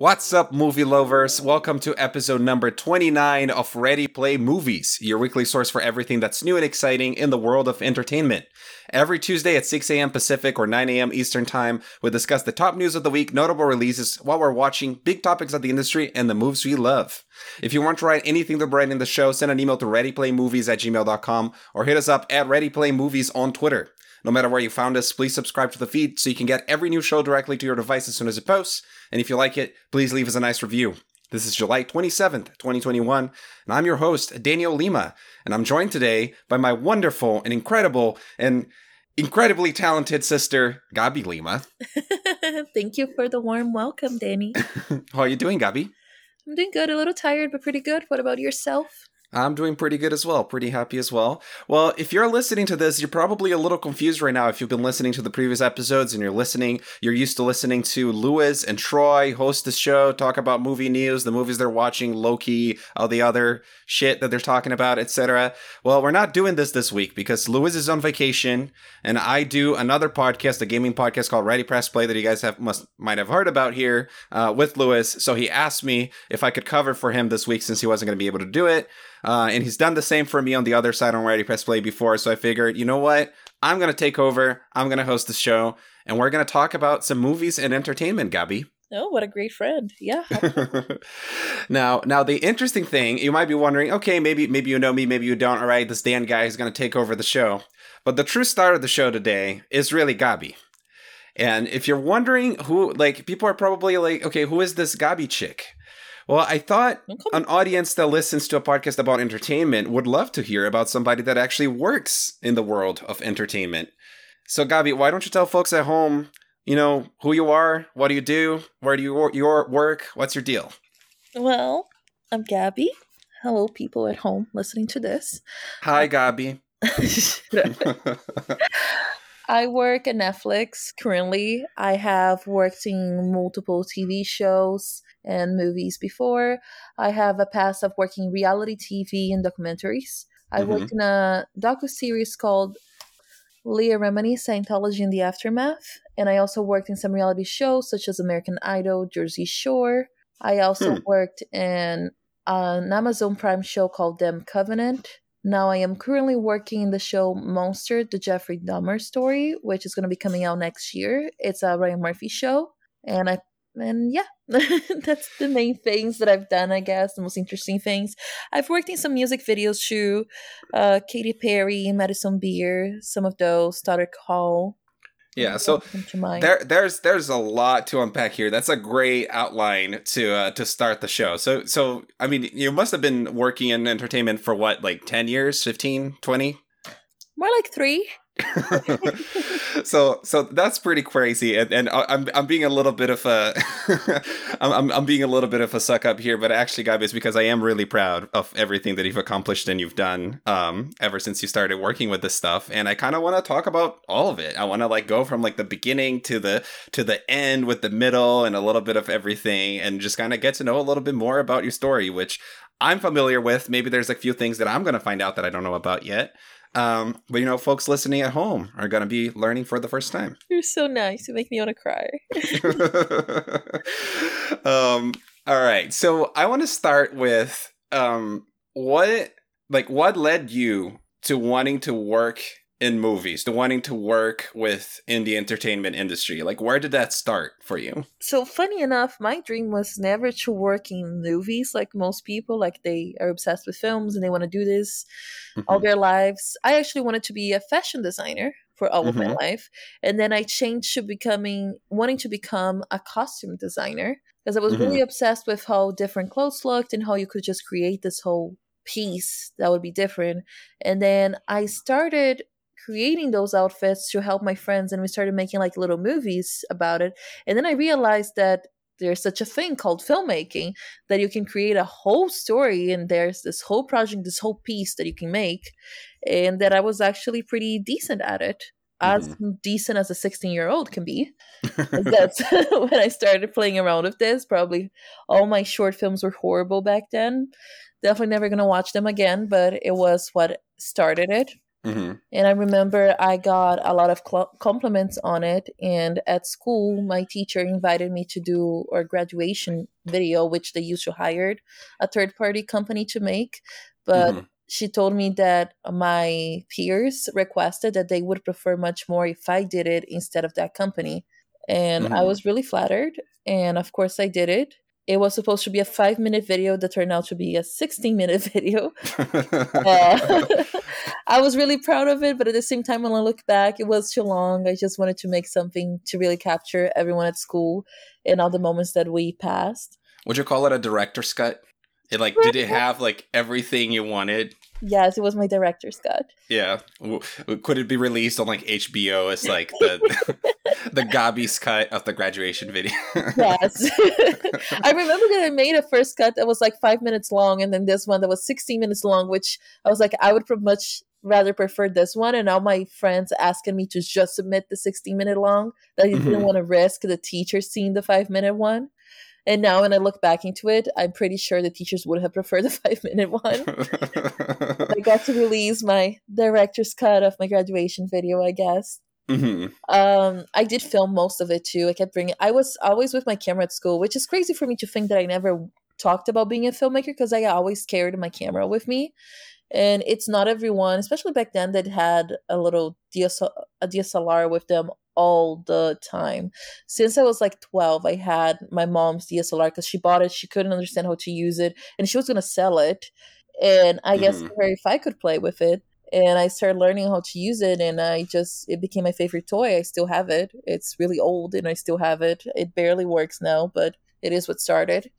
What's up, movie lovers? Welcome to episode number 29 of Ready Play Movies, your weekly source for everything that's new and exciting in the world of entertainment. Every Tuesday at 6 a.m. Pacific or 9 a.m. Eastern Time, we discuss the top news of the week, notable releases while we're watching big topics of the industry and the moves we love. If you want to write anything to write in the show, send an email to readyplaymovies at gmail.com or hit us up at readyplaymovies on Twitter. No matter where you found us, please subscribe to the feed so you can get every new show directly to your device as soon as it posts. And if you like it, please leave us a nice review. This is July 27th, 2021, and I'm your host, Daniel Lima, and I'm joined today by my wonderful and incredible and incredibly talented sister, Gabi Lima. Thank you for the warm welcome, Danny. How are you doing, Gabi? I'm doing good, a little tired, but pretty good. What about yourself? I'm doing pretty good as well, pretty happy as well. Well, if you're listening to this, you're probably a little confused right now if you've been listening to the previous episodes and you're listening, you're used to listening to Lewis and Troy host the show, talk about movie news, the movies they're watching, Loki, all the other shit that they're talking about, etc. Well, we're not doing this this week because Lewis is on vacation and I do another podcast, a gaming podcast called Ready Press Play that you guys have must might have heard about here uh, with Lewis. So he asked me if I could cover for him this week since he wasn't going to be able to do it. Uh, and he's done the same for me on the other side on Ready Press Play before. So I figured, you know what? I'm going to take over. I'm going to host the show. And we're going to talk about some movies and entertainment, Gabi. Oh, what a great friend. Yeah. now, now the interesting thing, you might be wondering, okay, maybe maybe you know me, maybe you don't. All right, this Dan guy is going to take over the show. But the true star of the show today is really Gabi. And if you're wondering who, like, people are probably like, okay, who is this Gabi chick? Well, I thought an audience that listens to a podcast about entertainment would love to hear about somebody that actually works in the world of entertainment. So, Gabi, why don't you tell folks at home, you know, who you are, what do you do, where do you your work, what's your deal? Well, I'm Gabi. Hello, people at home listening to this. Hi, uh, Gabi. I work at Netflix currently. I have worked in multiple TV shows and movies before. I have a past of working reality TV and documentaries. I mm-hmm. worked in a docu series called Leah Remini Scientology in the Aftermath, and I also worked in some reality shows such as American Idol, Jersey Shore. I also hmm. worked in an Amazon Prime show called Them Covenant. Now I am currently working in the show Monster, the Jeffrey Dahmer story, which is going to be coming out next year. It's a Ryan Murphy show, and I and yeah, that's the main things that I've done, I guess, the most interesting things. I've worked in some music videos too. Uh, Katy Perry, Madison Beer, some of those, Starter Call. Yeah, so there, there's there's a lot to unpack here. That's a great outline to uh, to start the show. So so I mean, you must have been working in entertainment for what, like 10 years, 15, 20? More like 3. so so that's pretty crazy. And, and i'm i'm being a little bit of a I'm, I'm being a little bit of a suck up here but actually guys because i am really proud of everything that you've accomplished and you've done um ever since you started working with this stuff. And i kind of want to talk about all of it. I want to like go from like the beginning to the to the end with the middle and a little bit of everything and just kind of get to know a little bit more about your story which i'm familiar with. Maybe there's a few things that i'm going to find out that i don't know about yet um, but you know, folks listening at home are going to be learning for the first time. You're so nice. You make me want to cry. um, all right. So I want to start with um, what, like, what led you to wanting to work in movies, to wanting to work with in the entertainment industry? Like, where did that start for you? So, funny enough, my dream was never to work in movies like most people. Like, they are obsessed with films and they want to do this mm-hmm. all their lives. I actually wanted to be a fashion designer for all mm-hmm. of my mm-hmm. life. And then I changed to becoming, wanting to become a costume designer because I was mm-hmm. really obsessed with how different clothes looked and how you could just create this whole piece that would be different. And then I started creating those outfits to help my friends and we started making like little movies about it. And then i realized that there's such a thing called filmmaking that you can create a whole story and there's this whole project this whole piece that you can make and that i was actually pretty decent at it as mm-hmm. decent as a 16 year old can be. That's when i started playing around with this. Probably all my short films were horrible back then. Definitely never gonna watch them again but it was what started it hmm And I remember I got a lot of cl- compliments on it. And at school, my teacher invited me to do our graduation video, which they used to hire a third party company to make. But Mhm. she told me that my peers requested that they would prefer much more if I did it instead of that company. And I Mhm. was really flattered. And of course, I did it. It was supposed to be a five minute video that turned out to be a 16 minute video. Uh, I was really proud of it, but at the same time, when I look back, it was too long. I just wanted to make something to really capture everyone at school and all the moments that we passed. Would you call it a director's cut? It like did it have like everything you wanted? Yes, it was my director's cut. Yeah. Could it be released on like HBO as like the the Gabi's cut of the graduation video? Yes. I remember that I made a first cut that was like five minutes long, and then this one that was 16 minutes long, which I was like, I would pre- much rather prefer this one. And all my friends asking me to just submit the 16 minute long that I didn't Mhm. want to risk the teacher seeing the five minute one. And now when I look back into it, I'm pretty sure the teachers would have preferred the five minute one. I got to release my director's cut of my graduation video, I guess. hmm Um, I did film most of it too. I kept bringing. I was always with my camera at school, which is crazy for me to think that I never talked about being a filmmaker because I always carried my camera with me. And it's not everyone, especially back then, that had a little DSL, a DSLR with them all the time. Since I was like 12, I had my mom's DSLR because she bought it. She couldn't understand how to use it and she was going to sell it. And I guess Mhm. her if I could play with it and I started learning how to use it and I just it became my favorite toy. I still have it. It's really old and I still have it. It barely works now, but it is what started.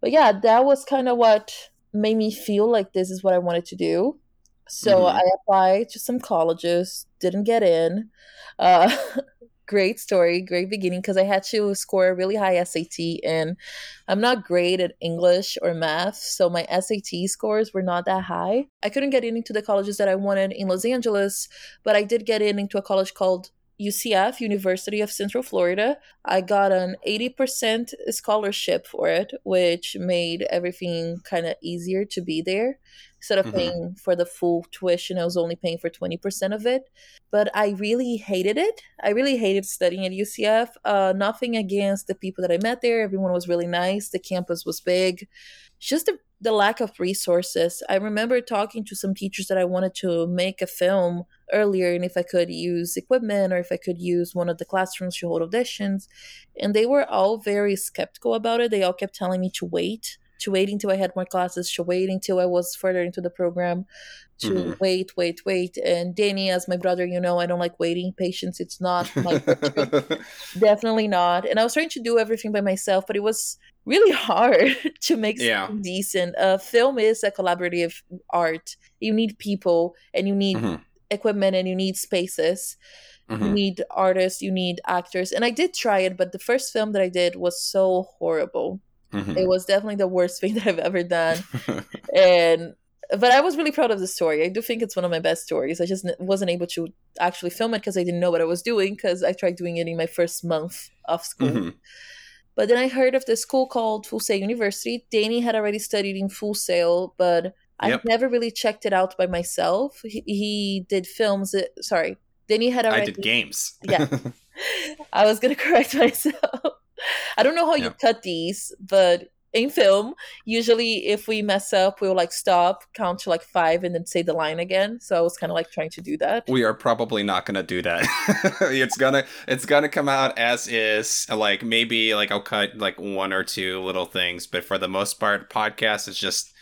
But yeah, that was kind of what made me feel like this is what I wanted to do. So Mhm. I applied to some colleges, didn't get in. Uh great story, great beginning because I had to score a really high SAT and I'm not great at English or math, so my SAT scores were not that high. I couldn't get in into the colleges that I wanted in Los Angeles, but I did get in into a college called UCF, University of Central Florida. I got an 80% scholarship for it, which made everything kind of easier to be there. Instead of Mhm. paying for the full tuition, I was only paying for 20% of it. But I really hated it. I really hated studying at UCF. Uh, nothing against the people that I met there. Everyone was really nice. The campus was big. Just the, the lack of resources. I remember talking to some teachers that I wanted to make a film earlier and if I could use equipment or if I could use one of the classrooms to hold auditions. And they were all very skeptical about it. They all kept telling me to wait, to wait until I had more classes, to wait until I was further into the program, to Mhm. wait, wait, wait. And Danny, as my brother, you know, I don't like waiting. Patience, it's not my. Definitely not. And I was trying to do everything by myself, but it was really hard to make Yeah. something decent. Uh, film is a collaborative art. You need people and you need Mhm. equipment and you need spaces. You Mhm. need artists, you need actors. And I did try it, but the first film that I did was so horrible. Mhm. It was definitely the worst thing that I've ever done. And but I was really proud of the story. I do think it's one of my best stories. I just n- wasn't able to actually film it because I didn't know what I was doing because I tried doing it in my first month of school. But then I heard of this school called Full Sail University. Danny had already studied in Full Sail, but I Yep. never really checked it out by myself. He, he did films. uh, sorry, Danny had already. I did games. Yeah. I was gonna correct myself. I don't know how you cut these, but in film, usually if we mess up, we'll like stop, count to like five, and then say the line again. So I was kind of like trying to do that. we are probably not gonna do that. it's gonna it's gonna come out as is. Like maybe like I'll cut like one or two little things, but for the most part, podcast is just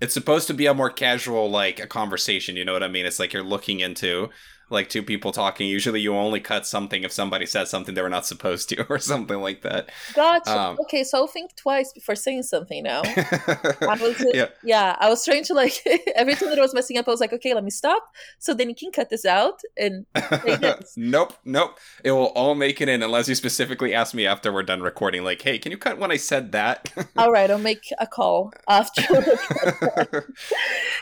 it's supposed to be a more casual like a conversation. You know what I mean? It's like you're looking into like two people talking. Usually, you only cut something if somebody says something they were not supposed to, or something like that. Gotcha. Um, okay, so I'll think twice before saying something now. I was yeah. yeah. I was trying to like every time that I was messing up, I was like, okay, let me stop. So then you can cut this out and nope, nope. It will all make it in unless you specifically ask me after we're done recording. Like, hey, can you cut when I said that? All right, I'll make a call after.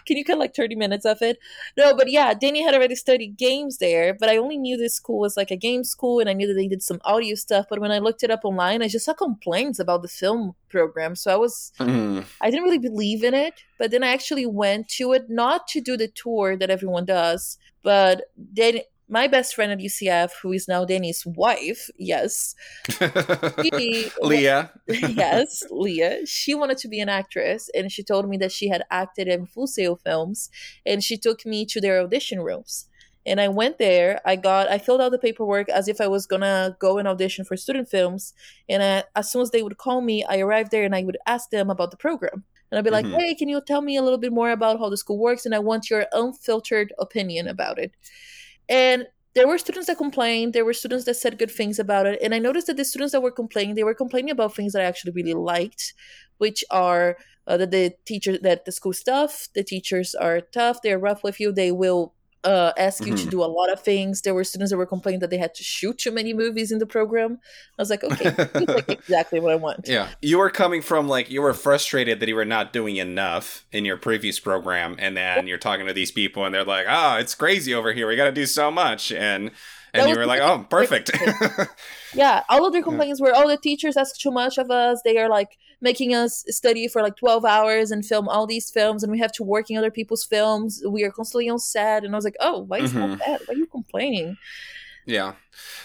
Can you cut like 30 minutes of it? No, but yeah, Danny had already studied games games there, but I only knew this school was like a game school and I knew that they did some audio stuff. But when I looked it up online, I just saw complaints about the film program. So I was, Mm. I didn't really believe in it. But then I actually went to it, not to do the tour that everyone does, but then my best friend at UCF, who is now Danny's wife, yes, she Leah. yes, Leah. She wanted to be an actress, and she told me that she had acted in Full Sail films, and she took me to their audition rooms. And I went there. I got, I filled out the paperwork as if I was gonna go and audition for student films. And I, as soon as they would call me, I arrived there and I would ask them about the program. And I'd be like, Mhm. "Hey, can you tell me a little bit more about how the school works?" And I want your unfiltered opinion about it. And there were students that complained. There were students that said good things about it. And I noticed that the students that were complaining, they were complaining about things that I actually really liked, which are uh, that the teacher, that the school stuff, the teachers are tough. They're rough with you. They will uh, ask you to Mhm. do a lot of things. There were students that were complaining that they had to shoot too many movies in the program. I was like, okay, like exactly what I want. Yeah. You were coming from like you were frustrated that you were not doing enough in your previous program and then you're talking to these people and they're like, "Oh, it's crazy over here. We got to do so much." And That and you were like, "Oh, perfect." Yeah, all of their complaints were, oh, the teachers ask too much of us. They are like making us study for like 12 hours and film all these films, and we have to work in other people's films. We are constantly on set. And I was like, oh, why is Mhm. that bad? Why are you complaining? Yeah.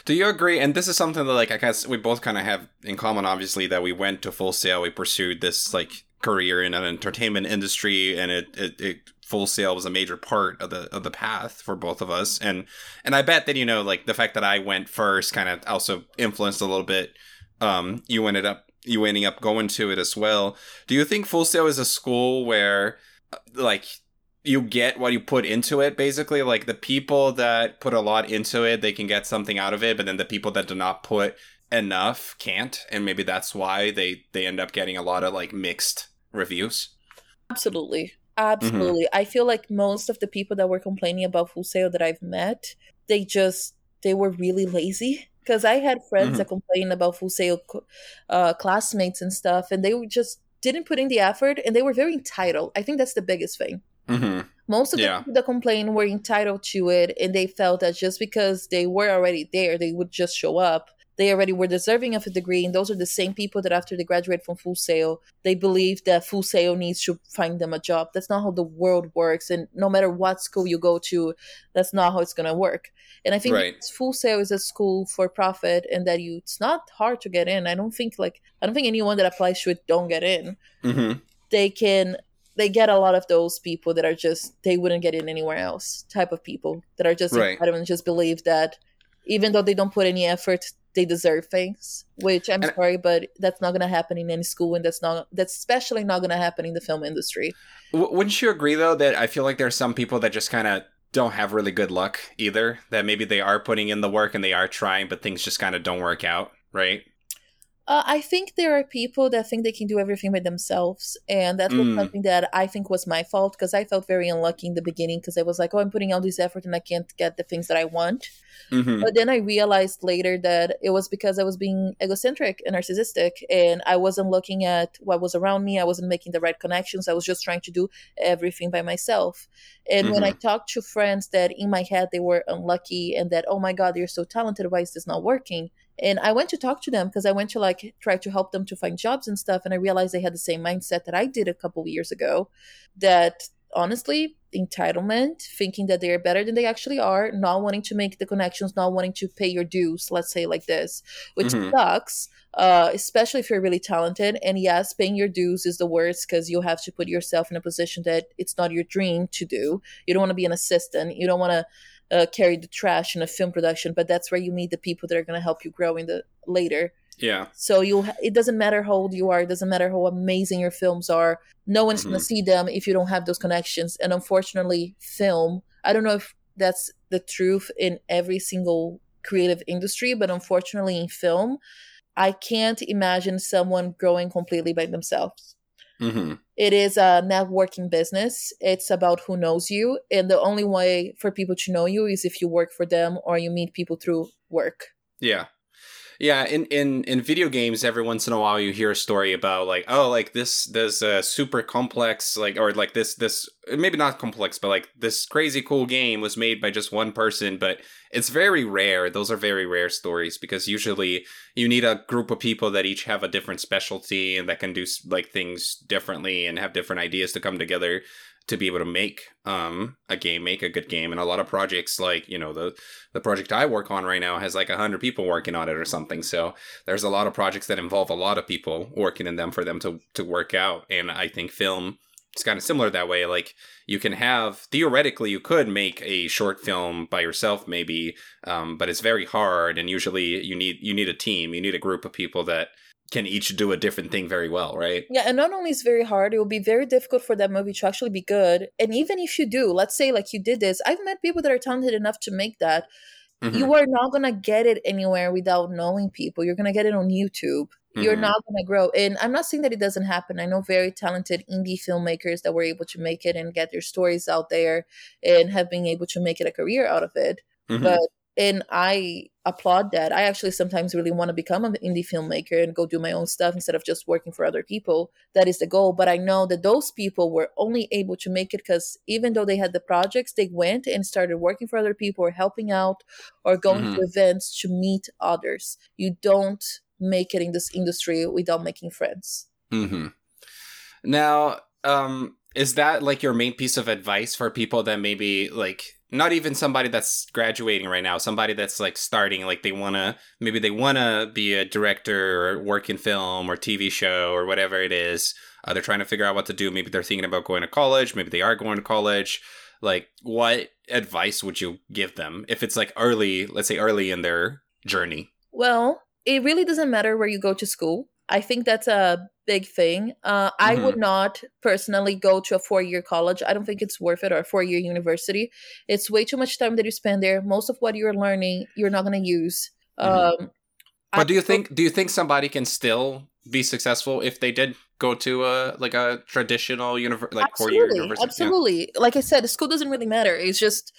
Do you agree? And this is something that, like, I guess we both kind of have in common, obviously, that we went to Full Sail. We pursued this, like, career in an entertainment industry, and it, it, it Full Sail was a major part of the of the path for both of us. And and I bet that you know, like, the fact that I went first kind of also influenced a little bit. Um, you ended up you ending up going to it as well. Do you think Full Sail is a school where, like, you get what you put into it basically like the people that put a lot into it they can get something out of it but then the people that do not put enough can't and maybe that's why they they end up getting a lot of like mixed reviews Absolutely. Mm-hmm. Absolutely. I feel like most of the people that were complaining about Full Sail that I've met, they just, they were really lazy. Because I had friends Mhm. that complained about Full Sail uh, classmates and stuff, and they just didn't put in the effort and they were very entitled. I think that's the biggest thing. mm-hmm. Most of the Yeah. people that complained were entitled to it, and they felt that just because they were already there, they would just show up. They already were deserving of a degree, and those are the same people that after they graduate from Full Sail, they believe that Full Sail needs to find them a job. That's not how the world works, and no matter what school you go to, that's not how it's gonna work. And I think Right. Full Sail is a school for profit, and that you it's not hard to get in. I don't think like I don't think anyone that applies to it don't get in Mm-hmm. they can they get a lot of those people that are just they wouldn't get in anywhere else type of people that are just Right. and just believe that even though they don't put any effort they deserve things which i'm And- sorry but that's not going to happen in any school and that's not that's especially not going to happen in the film industry. W- wouldn't you agree though that i feel like there's some people that just kind of don't have really good luck either that maybe they are putting in the work and they are trying but things just kind of don't work out right Uh, I think there are people that think they can do everything by themselves, and that was Mm. something that I think was my fault because I felt very unlucky in the beginning because I was like, "Oh, I'm putting all this effort and I can't get the things that I want." mm-hmm. But then I realized later that it was because I was being egocentric and narcissistic, and I wasn't looking at what was around me. I wasn't making the right connections. I was just trying to do everything by myself. And when I talked to friends that in my head they were unlucky and that, oh my God, you're so talented. Why is this not working? And I went to talk to them because I went to like try to help them to find jobs and stuff. And I realized they had the same mindset that I did a couple years ago. That honestly, entitlement, thinking that they are better than they actually are, not wanting to make the connections, not wanting to pay your dues, let's say like this, which Mhm. sucks, uh, especially if you're really talented. And yes, paying your dues is the worst because you have to put yourself in a position that it's not your dream to do. You don't want to be an assistant. You don't want to uh, carry the trash in a film production, but that's where you meet the people that are going to help you grow in the later. yeah So you, it doesn't matter how old you are, it doesn't matter how amazing your films are. No one's going Mhm. to see them if you don't have those connections. And unfortunately, film. I don't know if that's the truth in every single creative industry, but unfortunately, in film, I can't imagine someone growing completely by themselves. Mm-hmm. It is a networking business. It's about who knows you. And the only way for people to know you is if you work for them or you meet people through work. Yeah. Yeah, in, in in video games, every once in a while you hear a story about like, oh, like this this uh, super complex like or like this this maybe not complex, but like this crazy cool game was made by just one person, but it's very rare. Those are very rare stories because usually you need a group of people that each have a different specialty and that can do like things differently and have different ideas to come together to be able to make um, a game, make a good game. And a lot of projects, like you know the the project I work on right now, has like hundred people working on it or something. So there's a lot of projects that involve a lot of people working in them for them to to work out. And I think film is kind of similar that way. Like you can have theoretically, you could make a short film by yourself, maybe, um, but it's very hard. And usually, you need you need a team, you need a group of people that can each do a different thing very well, right? Yeah, and not only is very hard, it will be very difficult for that movie to actually be good. And even if you do, let's say like you did this, I've met people that are talented enough to make that. Mm-hmm. You are not gonna get it anywhere without knowing people. You're gonna get it on YouTube. Mm-hmm. You're not gonna grow. And I'm not saying that it doesn't happen. I know very talented indie filmmakers that were able to make it and get their stories out there and have been able to make it a career out of it. Mm-hmm. But and I applaud that. I actually sometimes really want to become an indie filmmaker and go do my own stuff instead of just working for other people. That is the goal. But I know that those people were only able to make it because even though they had the projects, they went and started working for other people or helping out or going mm-hmm. to events to meet others. You don't make it in this industry without making friends. Mm-hmm. Now, um, is that like your main piece of advice for people that maybe like not even somebody that's graduating right now somebody that's like starting like they want to maybe they want to be a director or work in film or tv show or whatever it is. Uh, they're trying to figure out what to do. Maybe they're thinking about going to college. Maybe they are going to college. Like what advice would you give them if it's like early let's say early in their journey? Well it really doesn't matter where you go to school I think that's a big thing. Uh, I mm-hmm. would not personally go to a four year college. I don't think it's worth it or a four year university. It's way too much time that you spend there. Most of what you're learning, you're not going to use. Mm-hmm. Um, but I do you think do you think somebody can still be successful if they did go to a like a traditional university, like four year university? Absolutely. Yeah. Like I said, the school doesn't really matter. It's just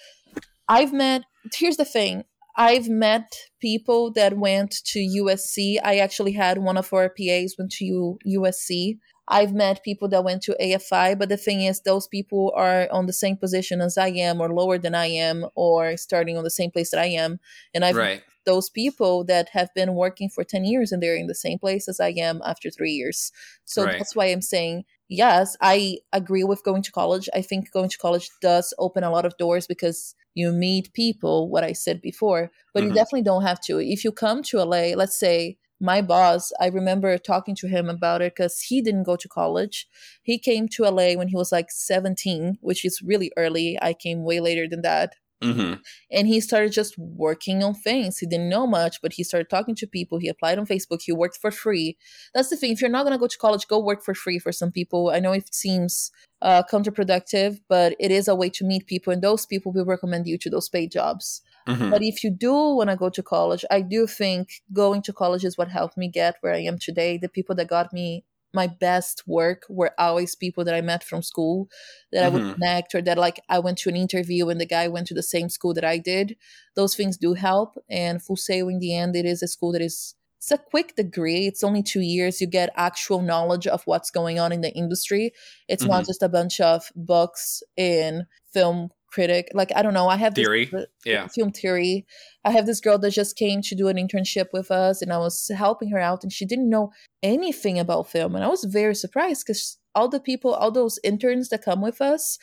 I've met. Here's the thing. I've met people that went to USC. I actually had one of our PAs went to USC. I've met people that went to AFI, but the thing is, those people are on the same position as I am, or lower than I am, or starting on the same place that I am. And I've right. those people that have been working for 10 years and they're in the same place as I am after three years. So right. that's why I'm saying, yes, I agree with going to college. I think going to college does open a lot of doors because you meet people, what I said before, but mm-hmm. you definitely don't have to. If you come to LA, let's say my boss, I remember talking to him about it because he didn't go to college. He came to LA when he was like 17, which is really early. I came way later than that. Mm-hmm. And he started just working on things. He didn't know much, but he started talking to people. He applied on Facebook. He worked for free. That's the thing. If you're not going to go to college, go work for free for some people. I know it seems uh, counterproductive, but it is a way to meet people. And those people will recommend you to those paid jobs. Mm-hmm. But if you do want to go to college, I do think going to college is what helped me get where I am today. The people that got me my best work were always people that I met from school that mm-hmm. I would mm-hmm. connect or that like I went to an interview and the guy went to the same school that I did. Those things do help. And Full Sail in the end, it is a school that is it's a quick degree. It's only two years. You get actual knowledge of what's going on in the industry. It's mm-hmm. not just a bunch of books in film critic. Like I don't know. I have theory, this, yeah, film theory. I have this girl that just came to do an internship with us, and I was helping her out, and she didn't know anything about film, and I was very surprised because all the people, all those interns that come with us,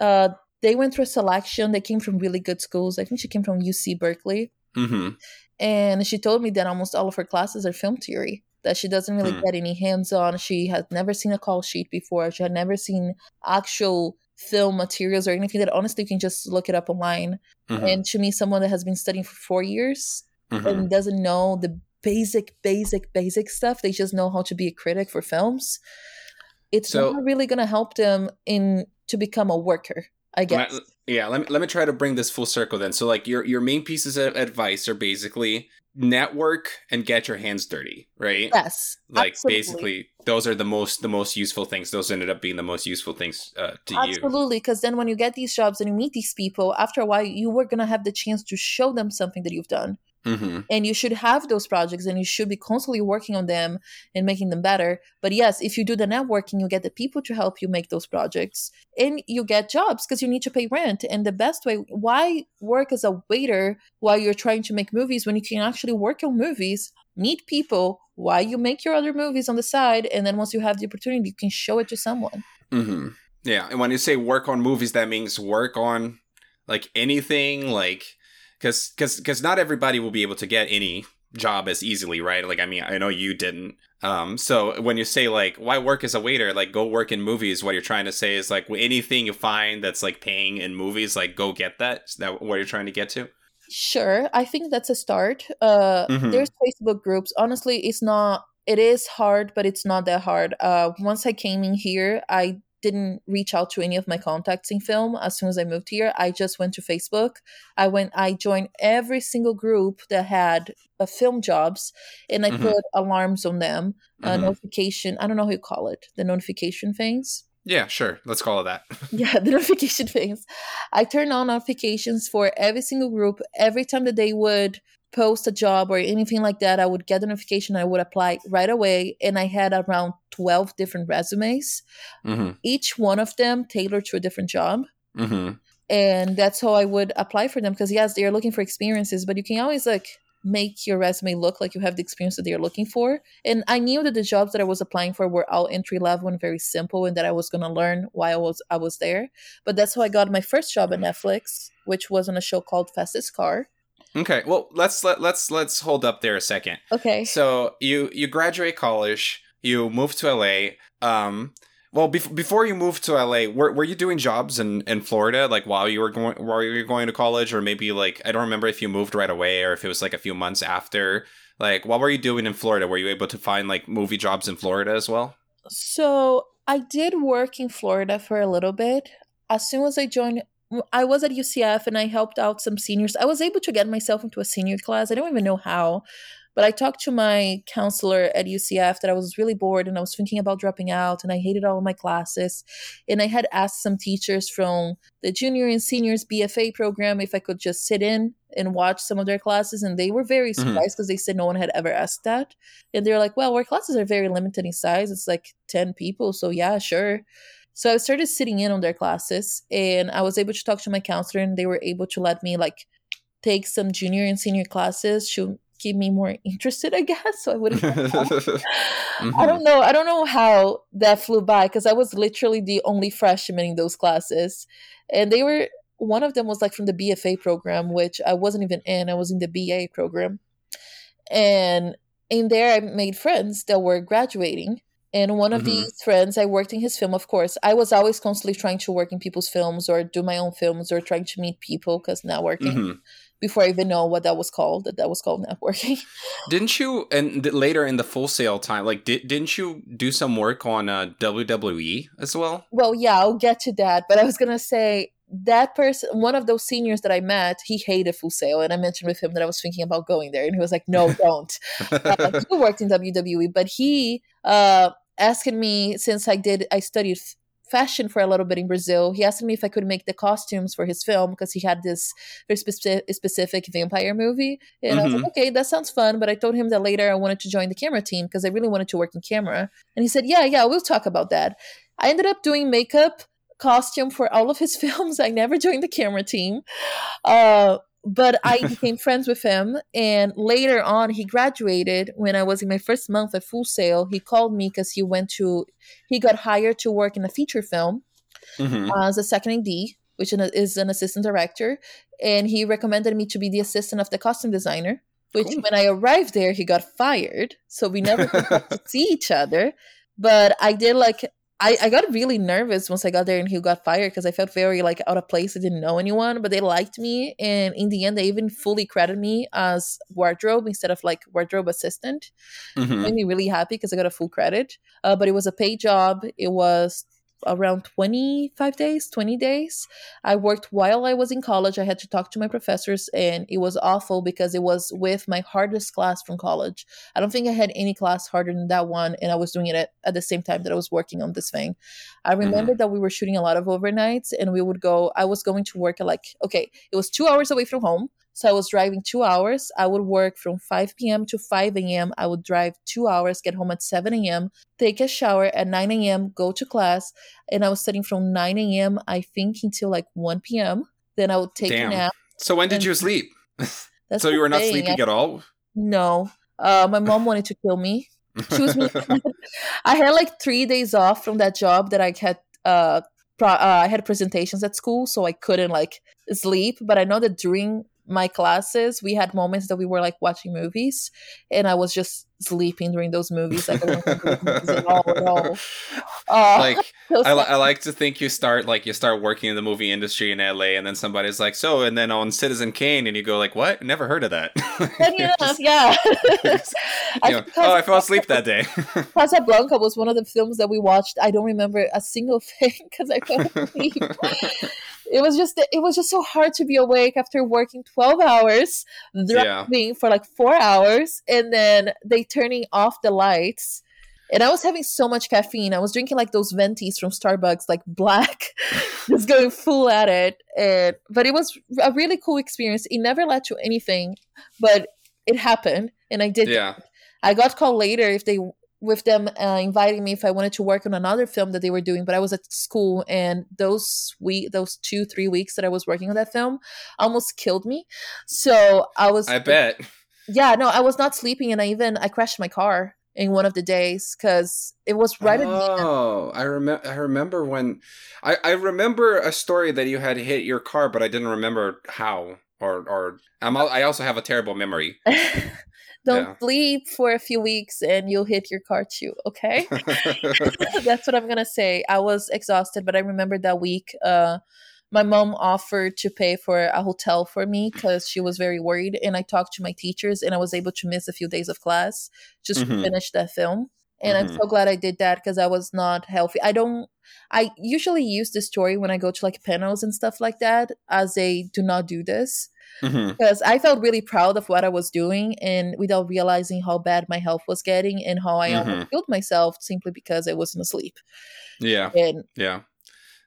uh, they went through a selection. They came from really good schools. I think she came from UC Berkeley, mm-hmm. and she told me that almost all of her classes are film theory that she doesn't really hmm. get any hands on. She had never seen a call sheet before. She had never seen actual film materials or anything that honestly you can just look it up online. Mm-hmm. And to me, someone that has been studying for four years mm-hmm. and doesn't know the basic, basic, basic stuff, they just know how to be a critic for films. It's so, not really going to help them in to become a worker. I guess. Yeah, let me let me try to bring this full circle then. So like your your main pieces of advice are basically network and get your hands dirty, right? Yes. Like absolutely. basically those are the most the most useful things. Those ended up being the most useful things uh, to absolutely, you. Absolutely, because then when you get these jobs and you meet these people, after a while you were gonna have the chance to show them something that you've done. Mm-hmm. and you should have those projects and you should be constantly working on them and making them better but yes if you do the networking you get the people to help you make those projects and you get jobs because you need to pay rent and the best way why work as a waiter while you're trying to make movies when you can actually work on movies meet people while you make your other movies on the side and then once you have the opportunity you can show it to someone Mm-hmm. Yeah, and when you say work on movies, that means work on like anything, like because because because not everybody will be able to get any job as easily, right? Like, I mean, I know you didn't. Um, so when you say like why work as a waiter, like go work in movies, what you're trying to say is like anything you find that's like paying in movies, like go get that. Is that what you're trying to get to? Sure, I think that's a start. Uh, Mhm. There's Facebook groups. Honestly, it's not. It is hard, but it's not that hard. Uh, once I came in here, I didn't reach out to any of my contacts in film. As soon as I moved here, I just went to Facebook. I went. I joined every single group that had uh, film jobs, and I Mhm. put alarms on them. Uh, Mhm. notification. I don't know how you call it. The notification things. Yeah, sure. Let's call it that. Yeah, the notification things. I turn on notifications for every single group. Every time that they would post a job or anything like that, I would get the notification. I would apply right away. And I had around 12 different resumes, mm-hmm. each one of them tailored to a different job. Mm-hmm. And that's how I would apply for them. Because, yes, they're looking for experiences, but you can always like make your resume look like you have the experience that they're looking for. And I knew that the jobs that I was applying for were all entry level and very simple and that I was going to learn while I was I was there. But that's how I got my first job at Netflix, which was on a show called Fastest Car. Okay. Well, let's let, let's let's hold up there a second. Okay. So you you graduate college, you move to LA. Um, well, bef- before you moved to LA, were, were you doing jobs in, in Florida, like while you were going while you were going to college, or maybe like I don't remember if you moved right away or if it was like a few months after. Like, what were you doing in Florida? Were you able to find like movie jobs in Florida as well? So I did work in Florida for a little bit. As soon as I joined, I was at UCF and I helped out some seniors. I was able to get myself into a senior class. I don't even know how, but I talked to my counselor at UCF that I was really bored and I was thinking about dropping out and I hated all of my classes. And I had asked some teachers from the junior and seniors BFA program if I could just sit in and watch some of their classes. And they were very Mhm. surprised because they said no one had ever asked that. And they're like, well, our classes are very limited in size. It's like 10 people. So, yeah, sure. So I started sitting in on their classes and I was able to talk to my counselor and they were able to let me like take some junior and senior classes to keep me more interested, I guess. So I wouldn't. I don't mm-hmm. know. I don't know how that flew by because I was literally the only freshman in those classes. And they were, one of them was like from the BFA program, which I wasn't even in. I was in the BA program. And in there, I made friends that were graduating. And one of Mhm. these friends, I worked in his film, of course. I was always constantly trying to work in people's films or do my own films or trying to meet people because networking Mhm. before I even know what that was called, that that was called networking. Didn't you? And later in the Full Sail time, like, did didn't you do some work on uh, WWE as well? well, yeah, I'll get to that. But I was to say that person, one of those seniors that I met, he hated Full Sail. And I mentioned with him that I was thinking about going there. And he was like, no, don't. uh, he worked in WWE, but he uh, asked me since I did, I studied fashion for a little bit in Brazil. He asked me if I could make the costumes for his film because he had this very speci- specific vampire movie. And I was like, okay, that sounds fun. But I told him that later I wanted to join the camera team because I really wanted to work in camera. And he said, yeah, yeah, we'll talk about that. I ended up doing makeup costume for all of his films. I never joined the camera team. Uh, but I became friends with him. And later on, he graduated when I was in my first month at Full Sail. He called me because he went to, he got hired to work in a feature film Mm-hmm. uh, as a second AD, which is an- is an assistant director. And he recommended me to be the assistant of the costume designer. Which, Cool. when I arrived there, he got fired. So we never got to see each other. But I did like I, I got really nervous once I got there and he got fired because I felt very like out of place. I didn't know anyone, but they liked me. And in the end, they even fully credited me as wardrobe instead of like wardrobe assistant. Mm-hmm. Made me really happy because I got a full credit. Uh, but it was a paid job. It was around 25 days 20 days. I worked while i was in college. I had to talk to my professors and it was awful because it was with my hardest class from college. I don't think i had any class harder than that one and i was doing it at, at the same time that i was working on this thing. I mm-hmm. remember that we were shooting a lot of overnights and we would go i was going to work at like okay it was two hours away from home So I was driving two hours. I would work from 5 p.m. to 5 a.m. I would drive two hours, get home at 7 a.m., take a shower at 9 a.m., go to class. And I was studying from 9 a.m., I think, until like 1 p.m. Then I would take Damn. a nap. So when did And- you sleep? So you were not thing. sleeping I- at all? No. Uh, my mom wanted to kill me. She was I had like three days off from that job that I had. Uh, pro- uh, I had presentations at school, so I couldn't like sleep. But I know that during my classes, we had moments that we were like watching movies, and I was just sleeping during those movies. Like I wasn't watching movies at all, at all. Uh, like I, I like to think you start like you start working in the movie industry in LA and then somebody's like so and then on Citizen Kane and you go like what never heard of that enough, Just- yeah. you know, oh I fell asleep that day Casablanca was one of the films that we watched. I don't remember a single thing because I fell asleep. It was just it was just so hard to be awake after working 12 hours Yeah. driving for like four hours and then they turning off the lights. And i was having so much caffeine. I was drinking like those ventis from starbucks like black just going full at it. And but it was a really cool experience. It never led to anything but it happened and i did yeah. I got called later if they with them uh, inviting me if I wanted to work on another film that they were doing, but I was at school and those week those two three weeks that I was working on that film almost killed me. So I was I bet yeah no I was not sleeping and I even I crashed my car in one of the days because it was right at the end. oh I remember I remember when I I remember a story that you had hit your car but I didn't remember how or or I'm I also have a terrible memory Don't Yeah. sleep for a few weeks and you'll hit your car too. Okay. That's what I'm gonna say. I was exhausted, but I remember that week. Uh, my mom offered to pay for a hotel for me because she was very worried, and I talked to my teachers, and I was able to miss a few days of class just Mhm. to finish that film. And I'm Mhm. so glad I did that because I was not healthy. I don't. I usually use this story when I go to like panels and stuff like that as a do not do this Mhm. because I felt really proud of what I was doing and without realizing how bad my health was getting and how I Mm-hmm. almost killed myself simply because I wasn't asleep. yeah And yeah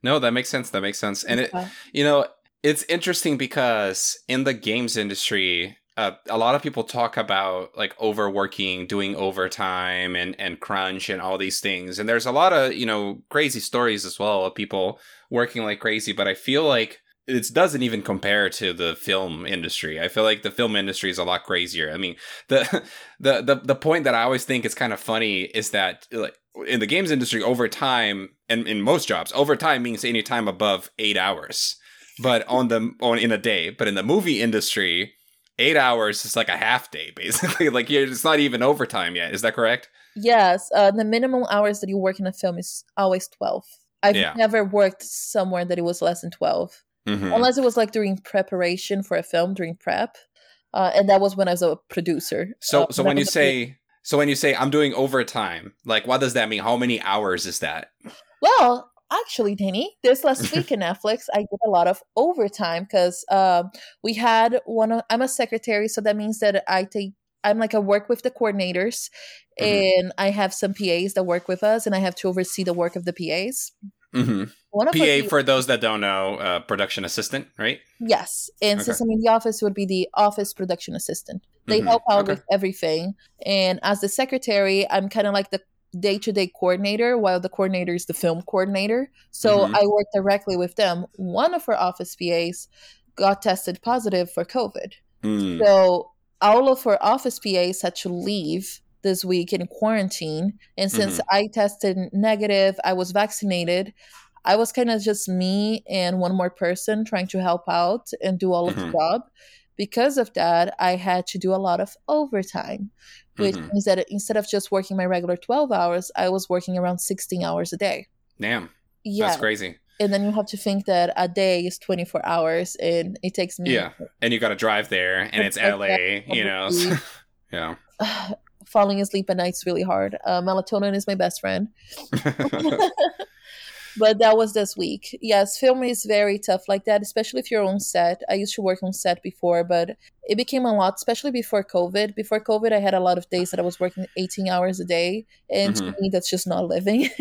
no that makes sense that makes sense and it uh, You know, it's interesting because in the games industry, uh, a lot of people talk about like overworking, doing overtime, and and crunch, and all these things. And there's a lot of you know crazy stories as well of people working like crazy. But I feel like it doesn't even compare to the film industry. I feel like the film industry is a lot crazier. I mean, the the the, the point that I always think is kind of funny is that like in the games industry, over time and in most jobs, over time means any time above eight hours but on the on in a day but in the movie industry eight hours is like a half day basically like you're, it's not even overtime yet is that correct yes, uh, the minimum hours that you work in a film is always 12. I've Yeah. never worked somewhere that it was less than 12, Mhm. unless it was like during preparation for a film, during prep. Uh, and that was when I was a producer. so Uh, so when you say so when you say i'm doing overtime like what does that mean how many hours is that Well, actually, Danny, this last week in Netflix, I did a lot of overtime because um, we had one. Of, I'm a secretary, so that means that I take. I'm like I work with the coordinators, Mhm. and I have some PAs that work with us, and I have to oversee the work of the PAs. Hmm One of pa PAs for those that don't know uh, production assistant right Yes, and Okay. I'm in the office, would be the office production assistant. They Mhm, help out okay. with everything, and as the secretary, I'm kind of like the day-to-day coordinator, while the coordinator is the film coordinator. So Mhm. I work directly with them. One of our office PAs got tested positive for COVID, Mm. so all of our office PAs had to leave this week in quarantine. And since Mm-hmm. I tested negative, I was vaccinated. I was kind of just me and one more person trying to help out and do all of Mhm. the job. Because of that, I had to do a lot of overtime, which Mhm. means that instead of just working my regular 12 hours, I was working around 16 hours a day. damn Yeah. that's crazy And then you have to think that a day is 24 hours and it takes me yeah and you got to drive there and It's la you know yeah falling asleep at night's really hard. Uh, melatonin is my best friend. but that was this week. Yes, film is very tough like that, especially if you're on set. I used to work on set before, but it became a lot, especially before COVID. Before COVID, I had a lot of days that I was working 18 hours a day. And to me, that's just not living.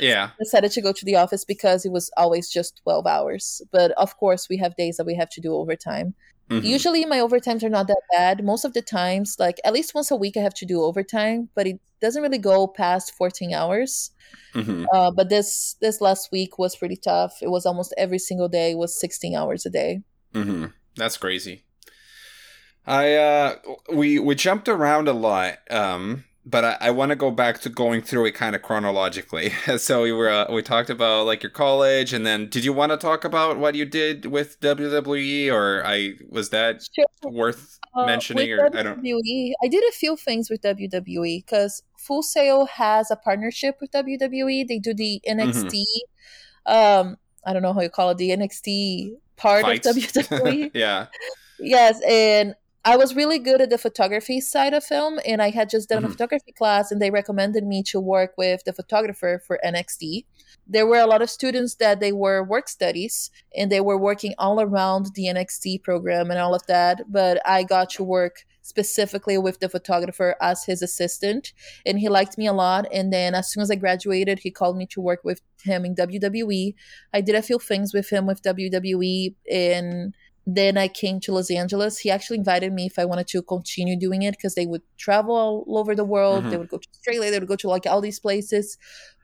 yeah decided to go to the office because it was always just 12 hours. But of course, we have days that we have to do overtime. Mm-hmm. Usually my overtimes are not that bad. Most of the times, like at least once a week, I have to do overtime, but it doesn't really go past 14 hours. Mm-hmm. Uh, but this this last week was pretty tough. It was almost every single day was 16 hours a day. Mm-hmm. That's crazy. I uh we we jumped around a lot. Um but I, I want to go back to going through it kind of chronologically. so we were uh, we talked about like your college, and then did you want to talk about what you did with WWE, or I was that sure. worth uh, mentioning? or WWE, I don't. I did a few things with WWE because Full Sail has a partnership with WWE. They do the NXT. Mm-hmm. Um, I don't know how you call it, the NXT part Fights. of WWE. yeah. Yes, and I was really good at the photography side of film, and I had just done mm-hmm. a photography class, and they recommended me to work with the photographer for NXT. There were a lot of students that they were work studies, and they were working all around the NXT program and all of that. But I got to work specifically with the photographer as his assistant, and he liked me a lot. And then as soon as I graduated, he called me to work with him in WWE. I did a few things with him with WWE and then I came to Los Angeles. He actually invited me if I wanted to continue doing it because they would travel all over the world. Mm-hmm. They would go to Australia. They would go to like all these places.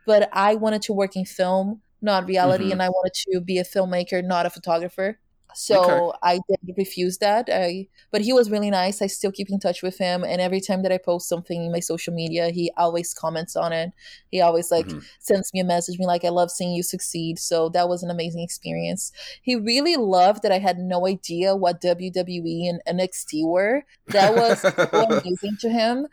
But I wanted to work in film, not reality, mm-hmm. and I wanted to be a filmmaker, not a photographer. So okay. I did refuse that. I, but he was really nice. I still keep in touch with him, and every time that I post something in my social media, he always comments on it. He always like mm-hmm. sends me a message, me like, "I love seeing you succeed." So that was an amazing experience. He really loved that I had no idea what WWE and NXT were. That was so amazing to him.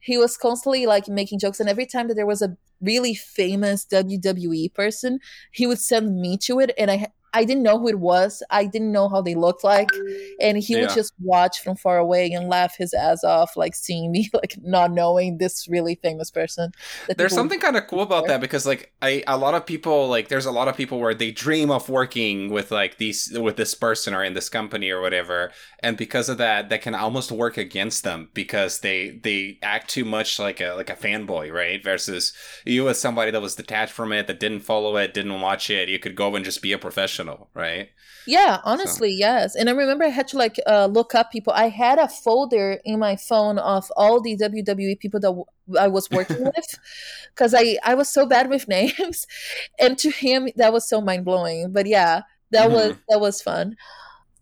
He was constantly like making jokes, and every time that there was a really famous WWE person, he would send me to it, and I I didn't know who it was. I didn't know how they looked like. And he yeah. would just watch from far away and laugh his ass off, like seeing me, like not knowing this really famous person. There's something kind of cool about that because, like, I a lot of people like there's a lot of people where they dream of working with like these with this person or in this company or whatever, and because of that, that can almost work against them because they they act too much like a like a fanboy, right? Versus you as somebody that was detached from it, that didn't follow it, didn't watch it, you could go and just be a professional professional, right? Yeah, honestly, so. yes. And I remember I had to like uh, look up people. I had a folder in my phone of all the WWE people that w- I was working with because I I was so bad with names, and to him that was so mind blowing. But yeah, that mm-hmm. was that was fun.